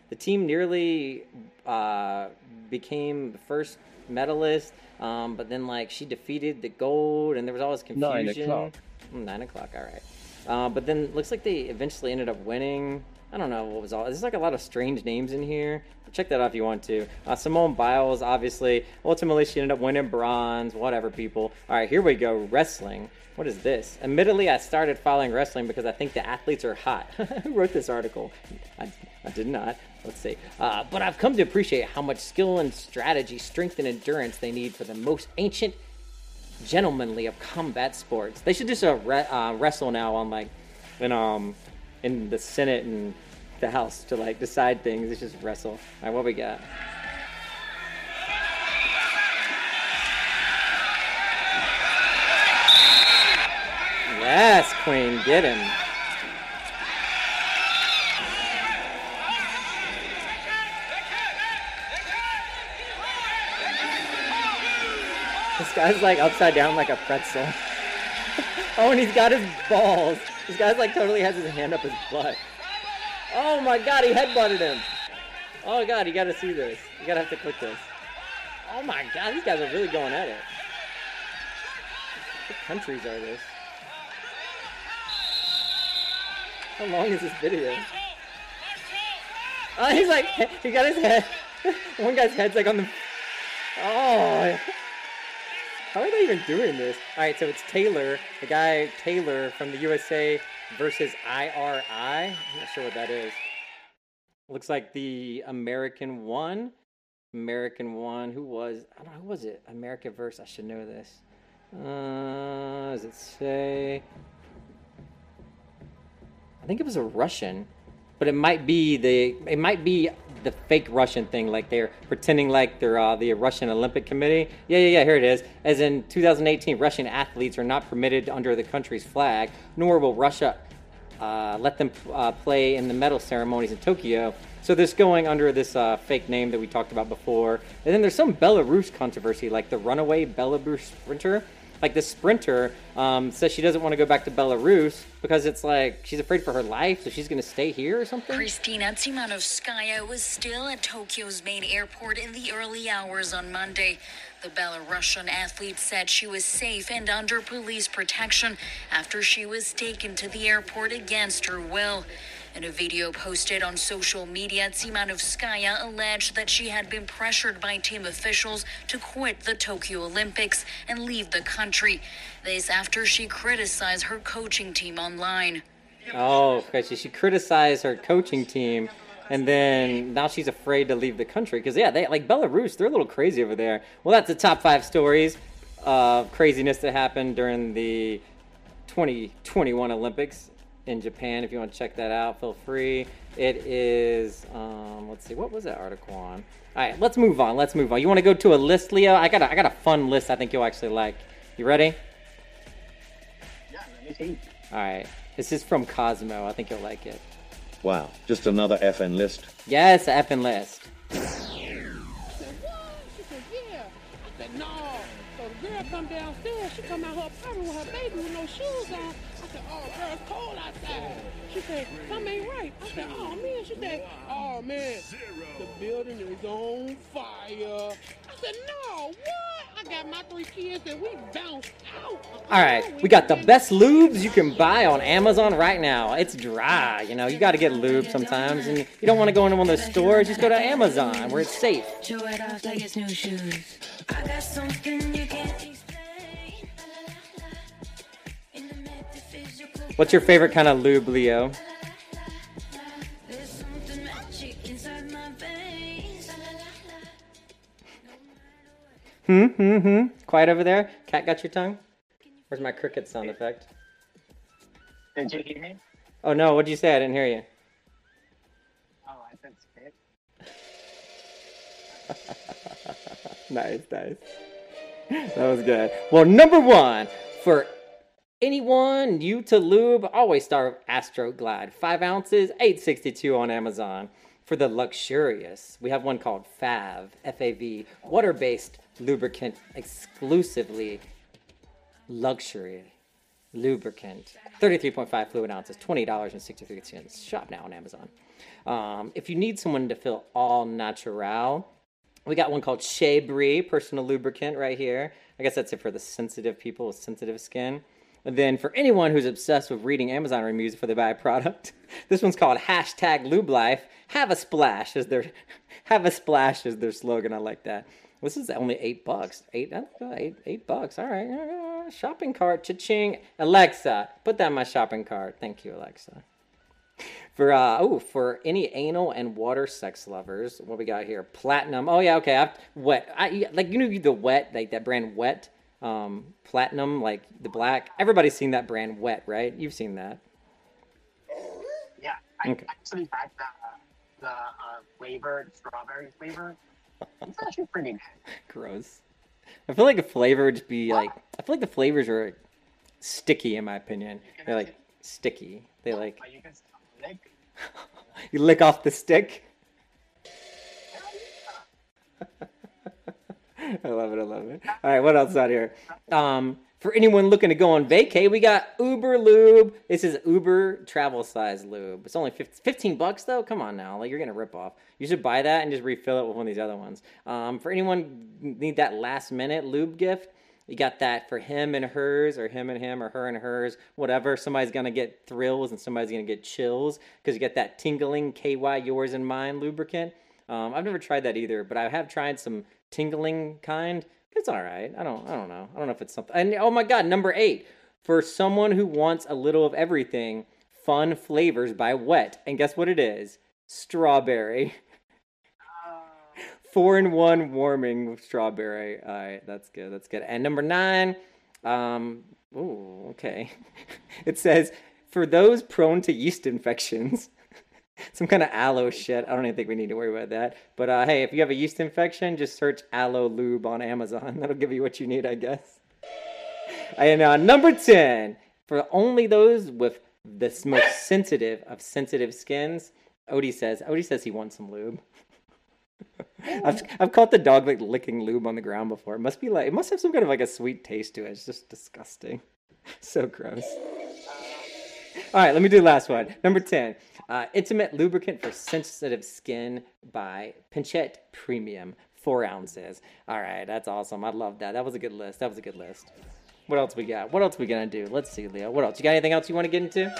the team nearly uh, became the first medalist, um, but then like she defeated the gold, and there was all this confusion. Nine o'clock. Mm, Nine o'clock. All right. Uh, but then looks like they eventually ended up winning. I don't know what was all. There's like a lot of strange names in here. Check that out if you want to. Uh, Simone Biles, obviously, ultimately she ended up winning bronze. Whatever, people. All right, here we go. Wrestling. What is this? Admittedly, I started following wrestling because I think the athletes are hot. Who wrote this article? I, I did not. Let's see. Uh, but I've come to appreciate how much skill and strategy, strength and endurance they need for the most ancient gentlemanly of combat sports. They should just uh, re- uh, wrestle now on like in um in the Senate and the House to like decide things. It's just wrestle. All right, what we got? Yes, Queen, get him. This guy's like upside down like a pretzel. oh, and he's got his balls. This guy's like totally has his hand up his butt. Oh my god, he headbutted him. Oh god, you gotta see this. You gotta have to click this. Oh my god, these guys are really going at it. What countries are this? How long is this video? Oh, he's like, he got his head. One guy's head's like on the. Oh. How are they even doing this? All right, so it's Taylor, the guy Taylor from the USA versus IRI. I'm not sure what that is. Looks like the American one. American one. Who was? I don't know. Who was it? America verse. I should know this. Uh, does it say? I think it was a Russian, but it might be the. It might be the fake Russian thing, like they're pretending like they're uh, the Russian Olympic Committee. Yeah, yeah, yeah. Here it is. As in 2018, Russian athletes are not permitted under the country's flag, nor will Russia uh, let them uh, play in the medal ceremonies in Tokyo. So this going under this uh, fake name that we talked about before. And then there's some Belarus controversy, like the runaway Belarus sprinter. Like the sprinter um, says she doesn't want to go back to Belarus because it's like she's afraid for her life, so she's going to stay here or something. Kristina Tsimanovskaya was still at Tokyo's main airport in the early hours on Monday. The Belarusian athlete said she was safe and under police protection after she was taken to the airport against her will. In a video posted on social media, Tsimanovskaya alleged that she had been pressured by team officials to quit the Tokyo Olympics and leave the country. This after she criticized her coaching team online. Oh, okay. She criticized her coaching team, and then now she's afraid to leave the country because yeah, they like Belarus. They're a little crazy over there. Well, that's the top five stories of craziness that happened during the 2021 Olympics in Japan. If you want to check that out, feel free. It is. Um, let's see. What was that article on? All right, let's move on. Let's move on. You want to go to a list, Leo? I got a, I got a fun list. I think you'll actually like. You ready? Yeah, let me see. All right. This is from Cosmo. I think you'll like it. Wow, just another FN list. Yes, a effing list. She said, yeah. I said, no. So the girl come downstairs. She come out her apartment with her baby with no shoes on. I said, oh, girl, it's cold outside. She said, something ain't right. I said, oh, man. She said, oh, man, the building is on fire. I said, no, what? I got my three kids and we bounced out. All right, oh, we got the best lubes you can buy on Amazon right now. It's dry, you know. You got to get lube sometimes, and you don't want to go into one of those stores. Just go to Amazon where it's safe. Show it off like it's new shoes. I got something you can't What's your favorite kind of lube, Leo? Hmm, hmm, hmm. Quiet over there. Cat got your tongue? Where's my cricket sound effect? Did you hear me? Oh no, what'd you say? I didn't hear you. Oh, I said spit. nice, nice. That was good. Well, number one for anyone new to lube, always start Astroglide. Five ounces, eight sixty two on Amazon. For the luxurious, we have one called FAV, F-A-V, water-based lubricant exclusively luxury lubricant. 33.5 fluid ounces, $20.63. Shop now on Amazon. Um, if you need someone to feel all natural, we got one called Shibari personal lubricant right here. I guess that's it for the sensitive people with sensitive skin. Then for anyone who's obsessed with reading Amazon reviews for the byproduct, this one's called hashtag Lube Life. Have a splash as their have a splash is their slogan. I like that. This is only eight bucks. Eight, eight, eight bucks. All right. Shopping cart. Cha-ching. Alexa, put that in my shopping cart. Thank you, Alexa. For uh oh, for any anal and water sex lovers, what we got here? Platinum. Oh yeah, okay. I've, wet. I like you know the wet like that brand Wet. Um, platinum like the black. Everybody's seen that brand Wet, right? You've seen that. Yeah, I Okay. actually had the the uh, flavored strawberry flavor. It's actually pretty good. Gross. I feel like a flavor would just be like. I feel like the flavors are sticky, in my opinion. They're like sticky. They like you can lick. you lick off the stick. I love it. I love it. All right, what else out here? Um, for anyone looking to go on vacay, we got Uber Lube. This is Uber travel size lube. It's only 15, 15 bucks though. Come on now, like you're gonna rip off. You should buy that and just refill it with one of these other ones. Um, for anyone need that last minute lube gift, you got that for him and hers, or him and him, or her and hers, whatever. Somebody's gonna get thrills and somebody's gonna get chills because you get that tingling KY yours and mine lubricant. Um, I've never tried that either, but I have tried some tingling kind. It's all right. I don't. I don't know. I don't know if it's something. And oh my god, number eight for someone who wants a little of everything. Fun flavors by Wet, and guess what it is? Strawberry. Four in one warming with strawberry. All right, that's good. That's good. And number nine, um, ooh, okay. it says for those prone to yeast infections, some kind of aloe shit. I don't even think we need to worry about that. But uh, hey, if you have a yeast infection, just search aloe lube on Amazon. That'll give you what you need, I guess. And uh, number 10, for only those with the most sensitive of sensitive skins, Odie says, Odie says he wants some lube. I've, I've caught the dog like licking lube on the ground before. It must be like, it must have some kind of like a sweet taste to it. It's just disgusting. So gross. All right, let me do the last one. Number 10. Uh, intimate lubricant for sensitive skin by Pinchette Premium. Four ounces. All right, that's awesome. I love that. That was a good list. That was a good list. What else we got? What else we gonna do? Let's see, Leo. What else? You got anything else you want to get into?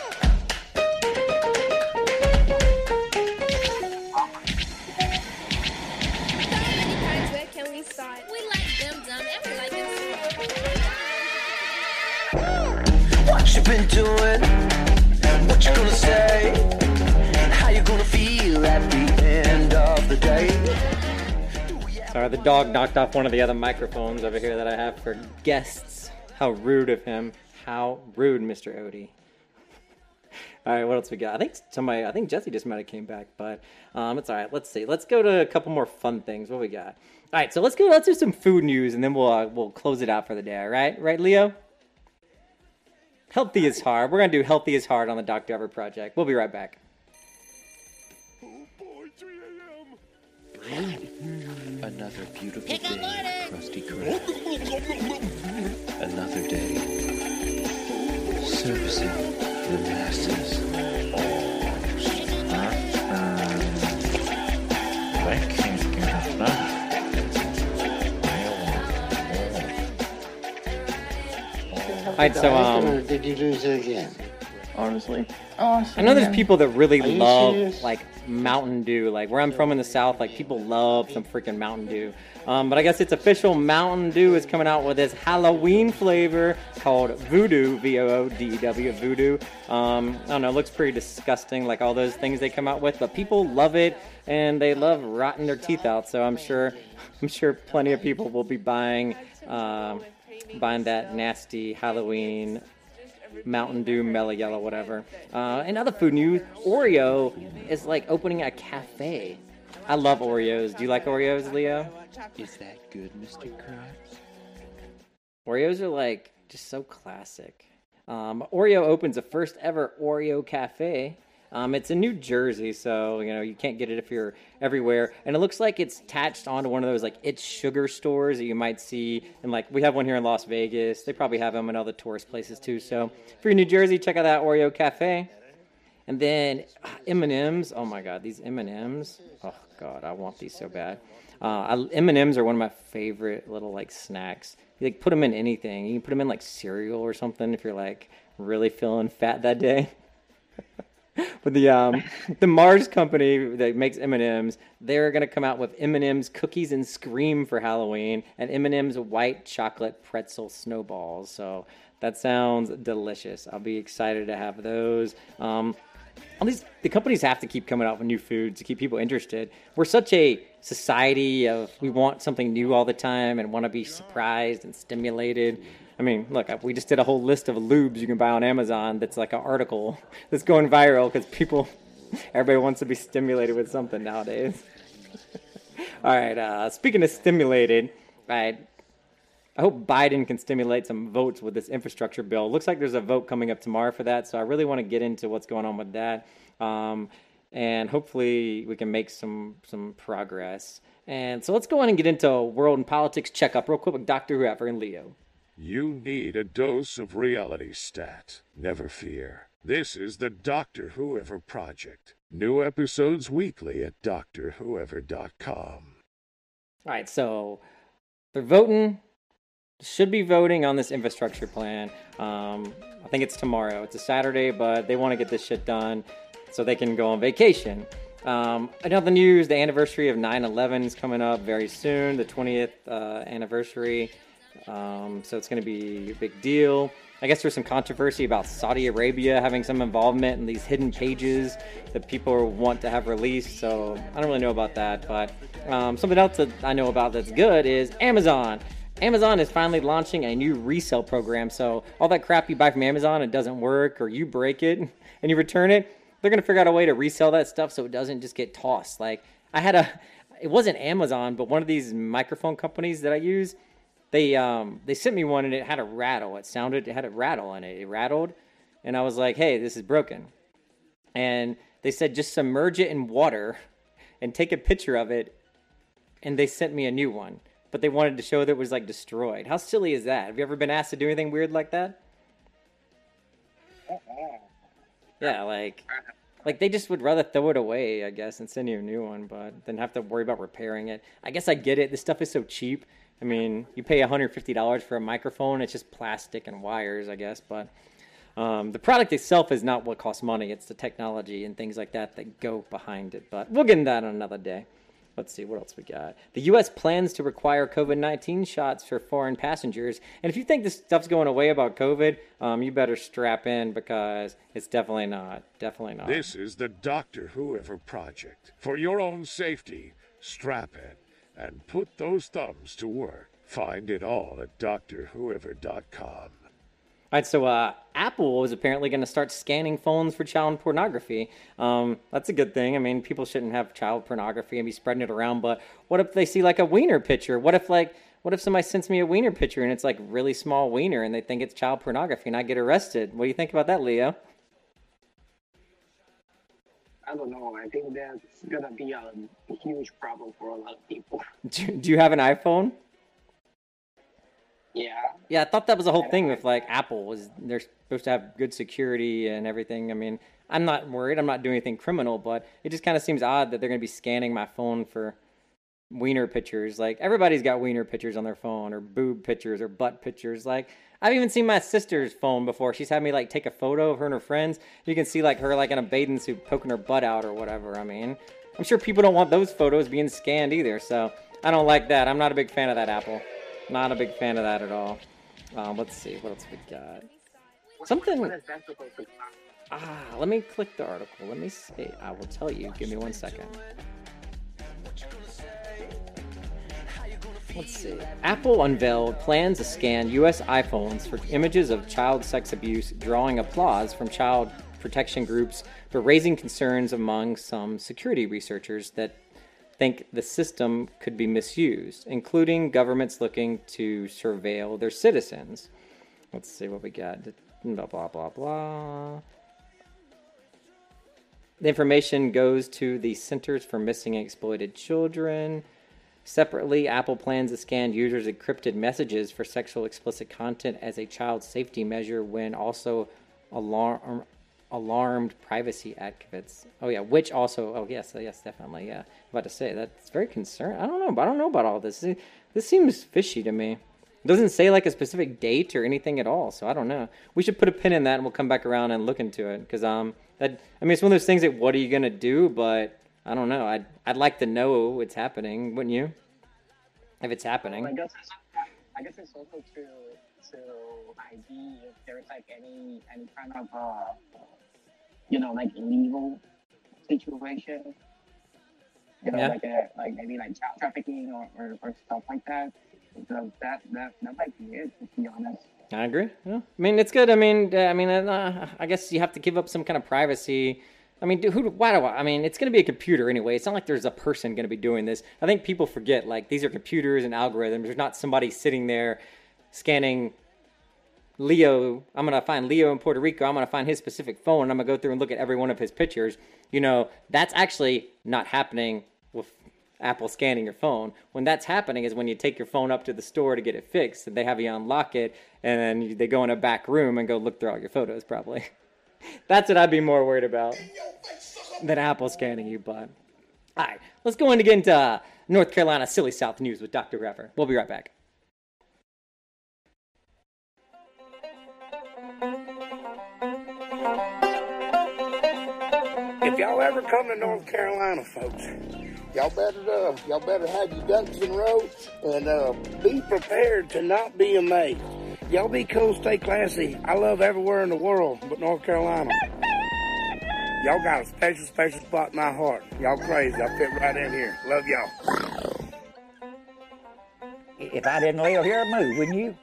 Been doing? You gonna say? How you gonna feel at the end of the day? Sorry, the dog knocked off one of the other microphones over here that I have for guests. How rude of him. How rude, Mr. Odie. All right, what else we got? I think somebody, I think Jesse just might have came back, but um, it's all right. Let's see. Let's go to a couple more fun things. What we got? All right, so let's go. Let's do some food news, and then we'll uh, we'll close it out for the day. All right, right, Leo. Healthy is hard. We're gonna do healthy is hard on the Dr. Ever project. We'll be right back. Another beautiful day, Krusty Krab. Another day. Servicing the masses. All right, so um, did you lose it again? Honestly. Oh, I know there's people that really Are you love serious? like Mountain Dew. Like where I'm from in the South, like people love some freaking Mountain Dew. Um, but I guess it's official. Mountain Dew is coming out with this Halloween flavor called Voodoo, V O O D E W, Voodoo. Um, I don't know, it looks pretty disgusting, like all those things they come out with. But people love it, and they love rotting their teeth out. So I'm sure, I'm sure plenty of people will be buying, um, buying that nasty Halloween Mountain Dew, Mellow Yellow, whatever. Uh, and other food news, Oreo is like opening a cafe. I love Oreos. Do you like Oreos, Leo? Is that good, Mr. Krabs? Oreos are like just so classic. Um, Oreo opens a first ever Oreo cafe. Um, it's in New Jersey, so you know you can't get it if you're everywhere. And it looks like it's attached onto one of those like it's sugar stores that you might see. And like we have one here in Las Vegas. They probably have them in other tourist places too. So if you're in New Jersey, check out that Oreo cafe. And then ah, M&Ms. Oh my God, these M&Ms. Oh God, I want these so bad. Uh, M&Ms are one of my favorite little like snacks. You like put them in anything. You can put them in like cereal or something if you're like really feeling fat that day. but the um, the Mars company that makes M and M's, they're gonna come out with M and M's cookies and scream for Halloween, and M and M's white chocolate pretzel snowballs. So that sounds delicious. I'll be excited to have those. Um, all the companies have to keep coming out with new foods to keep people interested. We're such a society of we want something new all the time and want to be surprised and stimulated. I mean, look, we just did a whole list of lubes you can buy on Amazon that's like an article that's going viral because people, everybody wants to be stimulated with something nowadays. all right, uh, speaking of stimulated, right, I hope Biden can stimulate some votes with this infrastructure bill. Looks like there's a vote coming up tomorrow for that, so I really want to get into what's going on with that, um, and hopefully we can make some some progress. And so let's go on and get into world and politics checkup real quick with Doctor Whoever and Leo. You need a dose of reality stat. Never fear. This is the Doctor Whoever Project. New episodes weekly at drwhoever.com. All right, so they're voting. Should be voting on this infrastructure plan. Um, I think it's tomorrow. It's a Saturday, but they want to get this shit done so they can go on vacation. Um, another news: the anniversary of 9/11 is coming up very soon. The 20th uh, anniversary. Um, so it's going to be a big deal. I guess there's some controversy about Saudi Arabia having some involvement in these hidden pages that people want to have released. So I don't really know about that. But um, something else that I know about that's good is Amazon. Amazon is finally launching a new resale program. So all that crap you buy from Amazon, it doesn't work, or you break it and you return it, they're going to figure out a way to resell that stuff so it doesn't just get tossed. Like I had a, it wasn't Amazon, but one of these microphone companies that I use they um they sent me one and it had a rattle. It sounded it had a rattle in it. It rattled, and I was like, "Hey, this is broken." And they said just submerge it in water and take a picture of it, and they sent me a new one. But they wanted to show that it was like destroyed. How silly is that? Have you ever been asked to do anything weird like that? Yeah, like like they just would rather throw it away, I guess, and send you a new one, but then have to worry about repairing it. I guess I get it. This stuff is so cheap. I mean, you pay $150 for a microphone, it's just plastic and wires, I guess, but um, the product itself is not what costs money. It's the technology and things like that that go behind it. But we'll get into that on another day. Let's see what else we got. The U.S. plans to require COVID 19 shots for foreign passengers. And if you think this stuff's going away about COVID, um, you better strap in because it's definitely not. Definitely not. This is the Doctor Whoever Project. For your own safety, strap in and put those thumbs to work. Find it all at drwhoever.com. All right, so uh, Apple is apparently going to start scanning phones for child pornography. Um, that's a good thing. I mean, people shouldn't have child pornography and be spreading it around. But what if they see like a wiener picture? What if like what if somebody sends me a wiener picture and it's like really small wiener and they think it's child pornography and I get arrested? What do you think about that, Leo? I don't know. I think that's gonna be a huge problem for a lot of people. Do, do you have an iPhone? Yeah. Yeah, I thought that was the whole thing with like Apple was they're supposed to have good security and everything. I mean, I'm not worried. I'm not doing anything criminal, but it just kind of seems odd that they're going to be scanning my phone for wiener pictures. Like everybody's got wiener pictures on their phone or boob pictures or butt pictures. Like I've even seen my sister's phone before. She's had me like take a photo of her and her friends. You can see like her like in a bathing suit poking her butt out or whatever. I mean, I'm sure people don't want those photos being scanned either. So I don't like that. I'm not a big fan of that Apple. Not a big fan of that at all. Um, let's see what else we got. Something. Ah, let me click the article. Let me see. I will tell you. Give me one second. Let's see. Apple unveiled plans to scan U.S. iPhones for images of child sex abuse, drawing applause from child protection groups, but raising concerns among some security researchers that think the system could be misused, including governments looking to surveil their citizens. Let's see what we got. Blah, blah, blah, blah. The information goes to the Centers for Missing and Exploited Children. Separately, Apple plans to scan users' encrypted messages for sexual explicit content as a child safety measure when also alarm, alarmed privacy advocates. Oh yeah, which also oh yes, yes, definitely, yeah. I'm about to say that's very concerned. I don't know, I don't know about all this. This seems fishy to me. It doesn't say like a specific date or anything at all, so I don't know. We should put a pin in that and we'll come back around and look into it because um that I mean it's one of those things that what are you gonna do? But I don't know. I'd I'd like to know it's happening, wouldn't you? If it's happening. I guess I guess it's also to to ID if there's like any any kind of uh you know like illegal situation. You know, Yeah. like a like maybe like child trafficking or, or, or stuff like that. So that that that might be it, to be honest. I agree. Yeah. I mean, it's good. I mean, uh, I mean, uh, I guess you have to give up some kind of privacy. I mean, who? Why do I? I mean, it's going to be a computer anyway. It's not like there's a person going to be doing this. I think people forget like these are computers and algorithms. There's not somebody sitting there scanning Leo. I'm going to find Leo in Puerto Rico. I'm going to find his specific phone. And I'm going to go through and look at every one of his pictures. You know, that's actually not happening with Apple scanning your phone. When that's happening is when you take your phone up to the store to get it fixed, and they have you unlock it, and then they go in a back room and go look through all your photos. Probably. that's what I'd be more worried about than Apple scanning you. But all right, let's go in to get into uh, North Carolina silly South news with Dr. Rapper. We'll be right back. If y'all ever come to North Carolina, folks, y'all better uh, y'all better have your ducks in a row and uh, be prepared to not be amazed. Y'all be cool, stay classy. I love everywhere in the world but North Carolina. Y'all got a special, special spot in my heart. Y'all crazy. I fit right in here. Love y'all. If I didn't live here, I'd move, wouldn't you?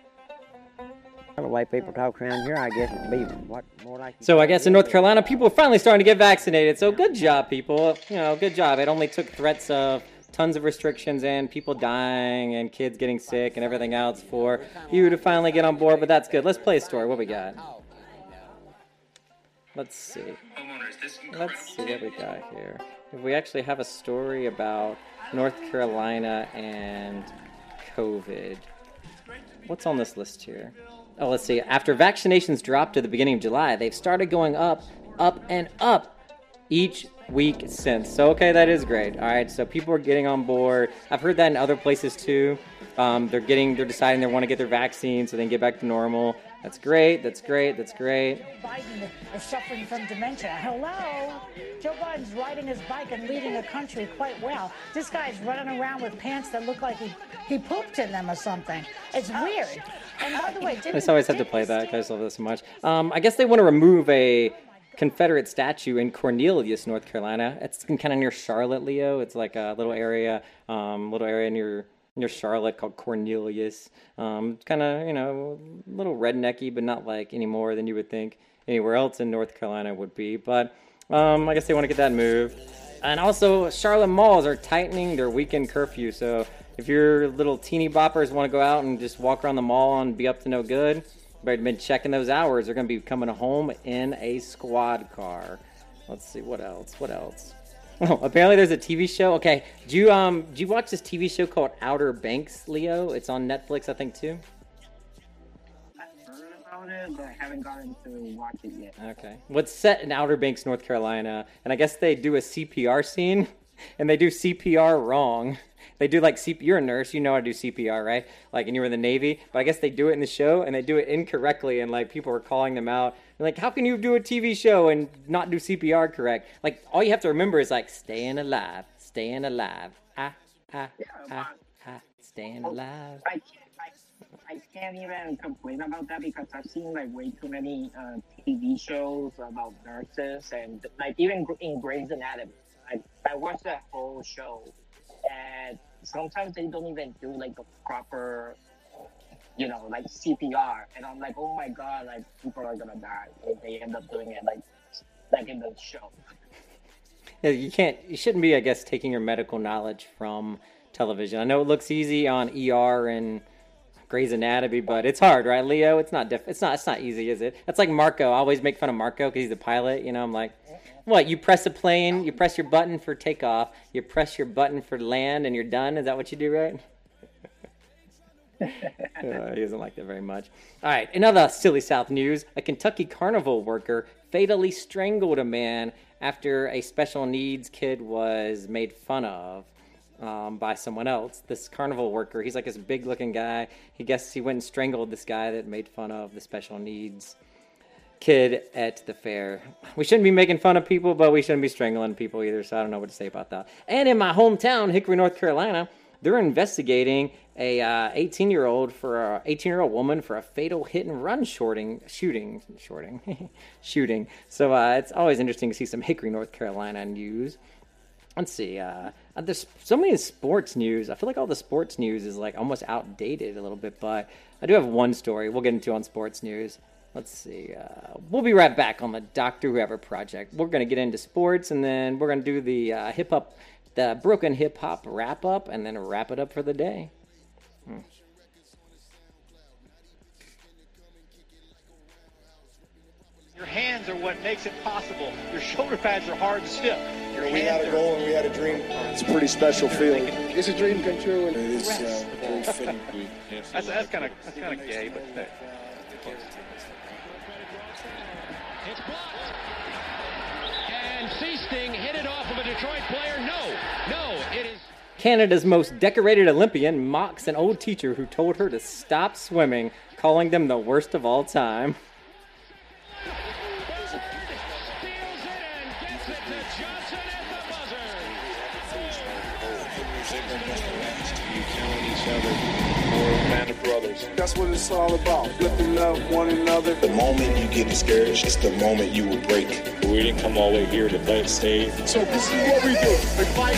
The way people talk around here, I guess it'd be what more like. So I guess in North Carolina, people are finally starting to get vaccinated. So good job, people. You know, good job. It only took threats of tons of restrictions and people dying and kids getting sick and everything else for you to finally get on board. But that's good. Let's play a story. What we got? Let's see. Let's see what we got here. If we actually have a story about North Carolina and COVID. What's on this list here? Oh, let's see. After vaccinations dropped at the beginning of July, they've started going up, up, and up each week since. So, okay, that is great. All right, so people are getting on board. I've heard that in other places too. Um, they're getting, they're deciding they want to get their vaccine so they can get back to normal. That's great. That's great. That's great. Biden is suffering from dementia. Hello? Joe Biden's riding his bike and leading a country quite well. This guy's running around with pants that look like he, he pooped in them or something. It's weird. And by the way, I didn't, just always have to play that. 'cause I love this so much. Um, I guess they want to remove a Confederate statue in Cornelius, North Carolina. It's kind of near Charlotte, Leo. It's like a little area, um, little area near near Charlotte called Cornelius. Um, kind of you know a little rednecky, but not like any more than you would think anywhere else in North Carolina would be. But um, I guess they want to get that moved. And also, Charlotte malls are tightening their weekend curfew. So if your little teeny boppers want to go out and just walk around the mall and be up to no good, better been checking those hours. They're going to be coming home in a squad car. Let's see what else. What else? Oh, apparently there's a TV show. Okay, do you um do you watch this TV show called Outer Banks, Leo? It's on Netflix, I think too. I've heard about it, but I haven't gotten to watch it yet. Okay. What's set in Outer Banks, North Carolina, and I guess they do a CPR scene, and they do CPR wrong. They do like CP. You're a nurse, you know how to do CPR, right? Like, and you were in the Navy, but I guess they do it in the show, and they do it incorrectly, and like people are calling them out. They're like, how can you do a TV show and not do CPR correct? Like, all you have to remember is like staying alive, staying alive. Ah, ah, ah, ah, staying alive. I can't, I, I can't even complain about that because I've seen like way too many uh, TV shows about nurses and like even in Grey's Anatomy. I, I watched that whole show that sometimes they don't even do like the proper, you know, like CPR, and I'm like, oh my god, like people are gonna die if they end up doing it like like in the show. Yeah, you can't. You shouldn't be, I guess, taking your medical knowledge from television. I know it looks easy on ER and Grey's Anatomy, but it's hard, right, Leo? It's not. Diff- it's not. It's not easy, is it? That's like Marco. I always make fun of Marco because he's a pilot. You know, I'm like, what? You press a plane, you press your button for takeoff, you press your button for land, and you're done. Is that what you do, right? Uh, he doesn't like that very much. All right, another silly South news. A Kentucky carnival worker fatally strangled a man after a special needs kid was made fun of um, by someone else. This carnival worker, he's like this big looking guy. He guess he went and strangled this guy that made fun of the special needs kid at the fair. We shouldn't be making fun of people, but we shouldn't be strangling people either, so I don't know what to say about that. And in my hometown, Hickory, North Carolina, they're investigating a 18 year old for a 18 year old woman for a fatal hit and run shorting shooting shorting shooting. So uh, it's always interesting to see some Hickory, North Carolina news. Let's see. Uh, there's so many sports news. I feel like all the sports news is like almost outdated a little bit, but I do have one story we'll get into on sports news. Let's see. Uh, we'll be right back on the Doctor Whoever project. We're going to get into sports, and then we're going to do the uh, hip hop, the broken hip hop wrap up, and then wrap it up for the day. Hmm. Your hands are what makes it possible. Your shoulder pads are hard and stiff. Your we had a goal and we had a dream. It's a pretty special feeling. It's a dream come true, and it is uh, very fitting. That's that's kind of that's kind of gay, but Seasting hit it off of a Detroit player. No, no, it is. Canada's most decorated Olympian mocks an old teacher who told her to stop swimming, calling them the worst of all time. Band of brothers. That's what it's all about. Lifting up one another. The moment you get discouraged, it's the moment you will break. We didn't come all the way here to play stage. So this is what we do. We fight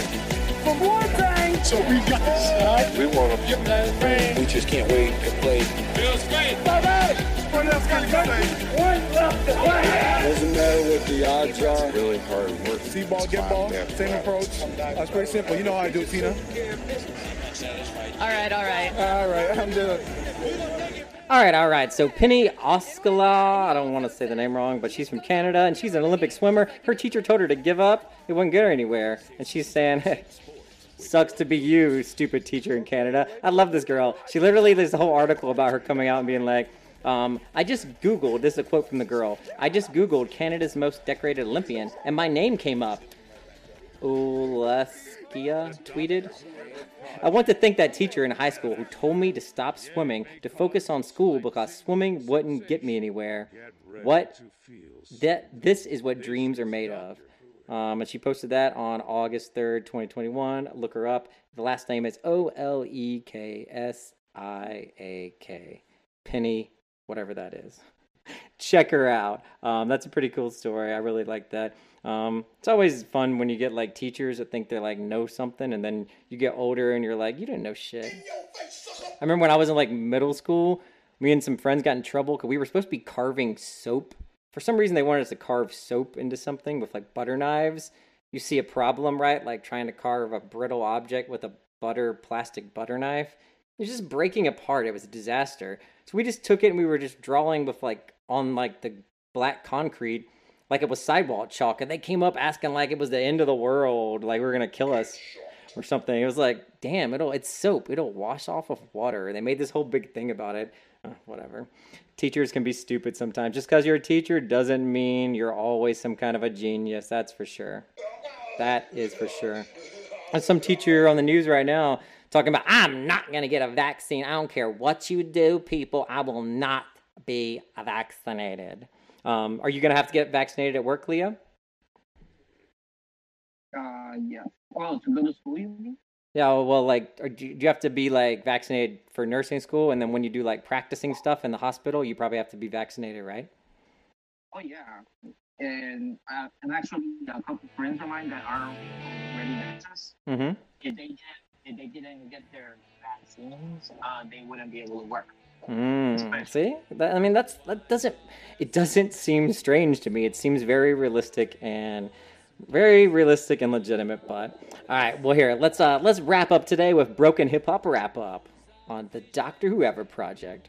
for more thing. So we got this. We want to get that thing. We just can't wait to play. Feels great. Bye-bye. What else can you One left to play. Doesn't matter what the odds are. Really hard work. See ball, get ball, same approach. Uh, That's pretty simple. You know how I do it, Tina. All right, all right. All right, I'm doing. All right, all right. So Penny Oskala, I don't want to say the name wrong, but she's from Canada and she's an Olympic swimmer. Her teacher told her to give up. It wouldn't get her anywhere. And she's saying, sucks to be you, stupid teacher in Canada. I love this girl. She literally, there's a whole article about her coming out and being like, um, I just Googled, this is a quote from the girl. I just Googled Canada's most decorated Olympian and my name came up. Uleskia tweeted. I want to thank that teacher in high school who told me to stop swimming to focus on school because swimming wouldn't get me anywhere. What? That this is what dreams are made of. Um, and she posted that on August 3rd, 2021. Look her up. The last name is O L E K S I A K. Penny, whatever that is. Check her out. Um, that's a pretty cool story. I really like that. Um, it's always fun when you get like teachers that think they like know something, and then you get older and you're like, you didn't know shit. I remember when I was in like middle school, me and some friends got in trouble because we were supposed to be carving soap. For some reason, they wanted us to carve soap into something with like butter knives. You see a problem, right? Like trying to carve a brittle object with a butter plastic butter knife. It was just breaking apart. It was a disaster. So we just took it and we were just drawing with like on like the black concrete like it was sidewalk chalk and they came up asking like it was the end of the world like we were gonna kill us or something. It was like damn it'll it's soap. It'll wash off of water. They made this whole big thing about it. Uh, whatever. Teachers can be stupid sometimes. Just because you're a teacher doesn't mean you're always some kind of a genius that's for sure. That is for sure. There's some teacher on the news right now talking about i'm not gonna get a vaccine. I don't care what you do people. I will not be vaccinated um, are you going to have to get vaccinated at work, Leah? Uh, yeah. Well, to go to school, you mean? Yeah, well, like, do you have to be like vaccinated for nursing school, and then when you do like practicing stuff in the hospital, you probably have to be vaccinated, right? Oh yeah, and uh, and actually a couple friends of mine that are already nurses, Mm-hmm. if they get if they didn't get their vaccines, uh, they wouldn't be able to work. Mm, see, that, I mean, that's that doesn't it doesn't seem strange to me. It seems very realistic and very realistic and legitimate. But all right, well, here let's uh let's wrap up today with broken hip hop wrap up on the Doctor Whoever project.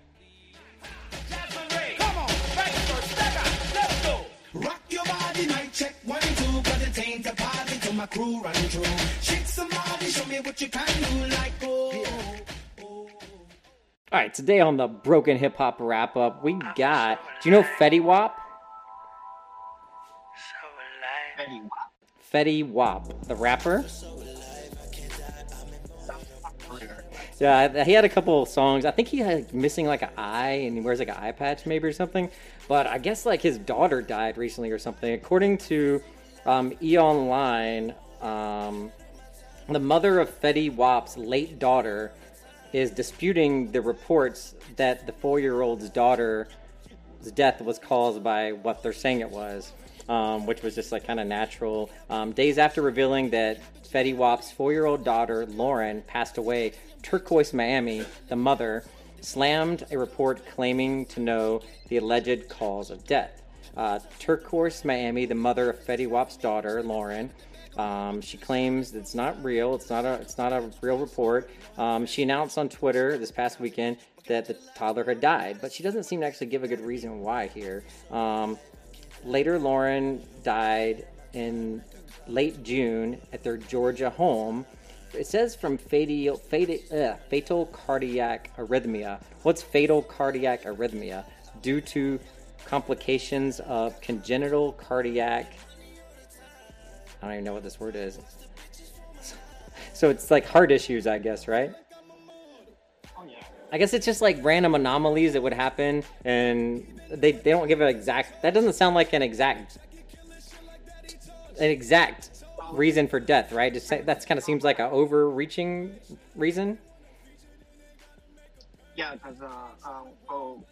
Rock your body, night check one and two, cause it ain't a party till my crew run through. Shake somebody, show me what you can do, like oh. All right, today on the broken hip hop wrap up, we got. Do you know Fetty Wap? Fetty Wap, the rapper. Yeah, he had a couple songs. I think he had missing like an eye, and he wears like an eye patch maybe or something. But I guess like his daughter died recently or something. According to um, E Online, um, the mother of Fetty Wap's late daughter is disputing the reports that the four-year-old's daughter's death was caused by what they're saying it was, um, which was just like kind of natural. Um, days after revealing that Fetty Wap's four-year-old daughter Lauren passed away, Turquoise Miami, the mother, slammed a report claiming to know the alleged cause of death. Uh, Turquoise Miami, the mother of Fetty Wap's daughter Lauren, um, she claims it's not real. It's not a. It's not a real report. Um, she announced on Twitter this past weekend that the toddler had died, but she doesn't seem to actually give a good reason why here. Um, later, Lauren died in late June at their Georgia home. It says from fatal, fatal, uh, fatal cardiac arrhythmia. What's fatal cardiac arrhythmia? Due to complications of congenital cardiac I don't even know what this word is. So it's like heart issues, I guess, right? I guess it's just like random anomalies that would happen, and they, they don't give an exact. That doesn't sound like an exact an exact reason for death, right? Just say, that kind of seems like an overreaching reason. Yeah, because uh, um, oh,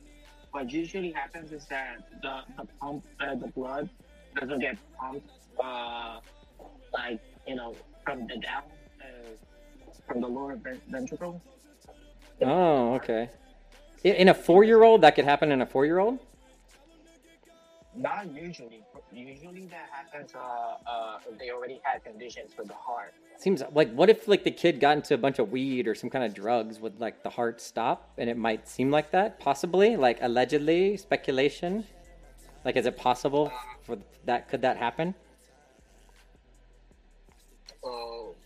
what usually happens is that the the pump uh, the blood doesn't get pumped uh, like you know from the down uh, from the lower ven- ventricle. Oh, okay. In in a four-year-old, that could happen in a four-year-old. Not usually. Usually that happens. Uh, uh, they already had conditions for the heart. Seems like what if like the kid got into a bunch of weed or some kind of drugs? Would like the heart stop? And it might seem like that, possibly, like allegedly, speculation. Like, is it possible for that? Could that happen?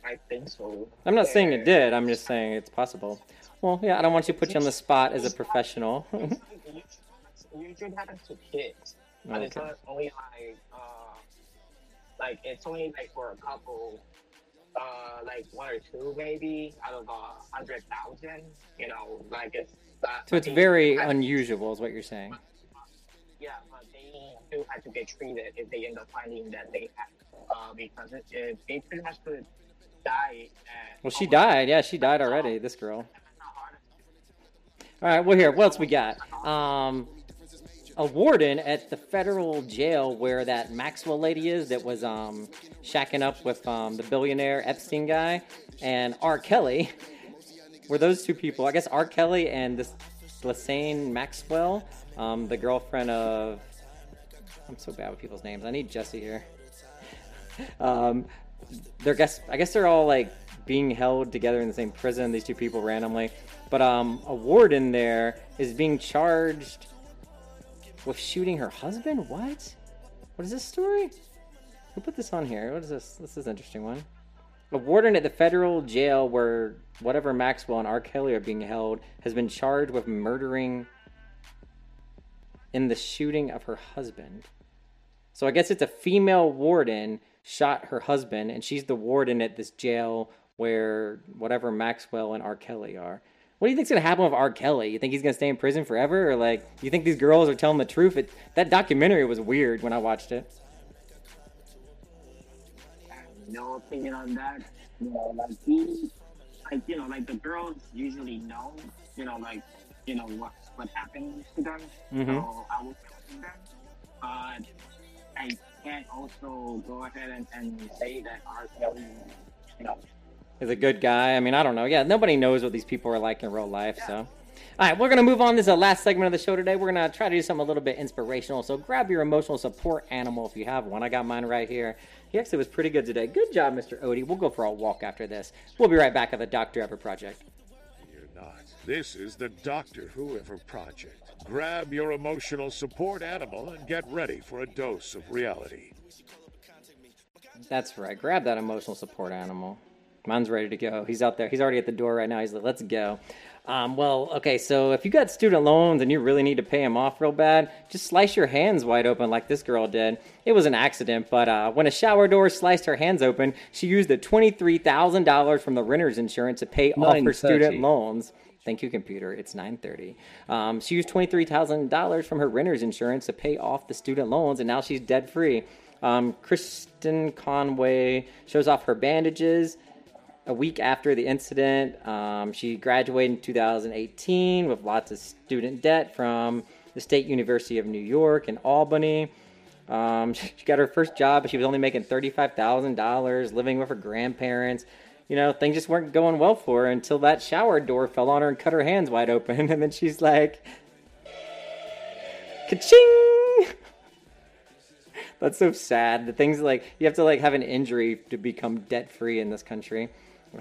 I think so. I'm not saying it did. I'm just saying it's possible. Well, yeah, I don't want you to put you on the spot as a professional. you usually happens to kids, but it's Okay. not only like uh, like it's only like for a couple, uh, like one or two maybe out of a hundred thousand. You know, like it's. That, so it's very unusual, is what you're saying. Yeah, but they do have to get treated if they end up finding that they have, uh, because it, it, they pretty much could die. At, Well, she died. Yeah, she died already. This girl. All right. Well, here. What else we got? Um, a warden at the federal jail where that Maxwell lady is that was um shacking up with um the billionaire Epstein guy and R. Kelly. Were those two people? I guess R. Kelly and this Lassane Maxwell, um, the girlfriend of. I'm so bad with people's names. I need Jesse here. Um, they're guess I guess they're all like being held together in the same prison. These two people randomly, but um, a warden there is being charged with shooting her husband. What? What is this story? Who put this on here? What is this? This is an interesting one. A warden at the federal jail where whatever Maxwell and R. Kelly are being held has been charged with murdering in the shooting of her husband. So I guess it's a female warden shot her husband, and she's the warden at this jail where whatever Maxwell and R. Kelly are. What do you think's gonna happen with R. Kelly? You think he's gonna stay in prison forever, or like you think these girls are telling the truth? It, that documentary was weird when I watched it. no opinion on that. You know, like he, like you know, like the girls usually know, you know, like you know what what happened to them. Mhm. So I will question them, but I can't also go ahead and, and say that R. Kelly, you know, is a good guy. I mean, I don't know. Yeah, nobody knows what these people are like in real life, so. All right, we're going to move on. This is the last segment of the show today. We're going to try to do something a little bit inspirational. So grab your emotional support animal if you have one. I got mine right here. He actually was pretty good today. Good job, Mr. Odie. We'll go for a walk after this. We'll be right back at the Dr. Whoever Project. You're not. This is the Doctor Whoever Project. Grab your emotional support animal and get ready for a dose of reality. That's right. Grab that emotional support animal. Mine's ready to go. He's out there. He's already at the door right now. He's like, let's go. Um, well, okay, so if you got student loans and you really need to pay them off real bad, just slice your hands wide open like this girl did. It was an accident, but uh, when a shower door sliced her hands open, she used the $23,000 from the renter's insurance to pay off her student loans. Thank you, computer. It's 9:30. Um, she used twenty-three thousand dollars from her renter's insurance to pay off the student loans, and now she's debt free. Um, Kristen Conway shows off her bandages a week after the incident. Um, she graduated in 2018 with lots of student debt from the State University of New York in Albany. Um, she got her first job, but she was only making $35,000, living with her grandparents. You know, things just weren't going well for her until that shower door fell on her and cut her hands wide open. And then she's like, ka-ching! That's so sad. The things like you have to like have an injury to become debt free in this country.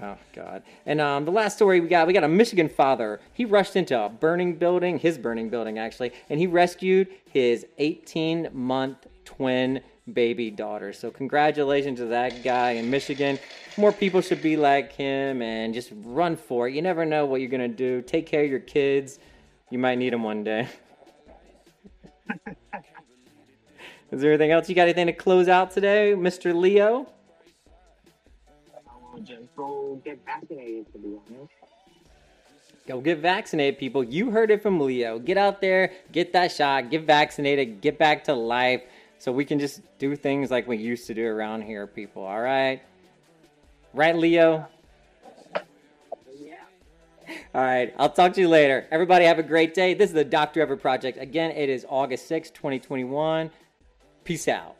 Oh God! And um, the last story we got, we got a Michigan father. He rushed into a burning building, his burning building actually, and he rescued his 18 month twin baby daughter. So congratulations to that guy in Michigan. More people should be like him and just run for it. You never know what you're gonna do. Take care of your kids. You might need them one day. Is there anything else? You got anything to close out today, Mr. Leo? Go get vaccinated, to be honest. Go get vaccinated, people. You heard it from Leo. Get out there, get that shot, get vaccinated, get back to life so we can just do things like we used to do around here, people. All right? Right, Leo? All right, I'll talk to you later. Everybody have a great day. This is the Dr. Whoever Project. Again, it is August sixth, 2021. Peace out.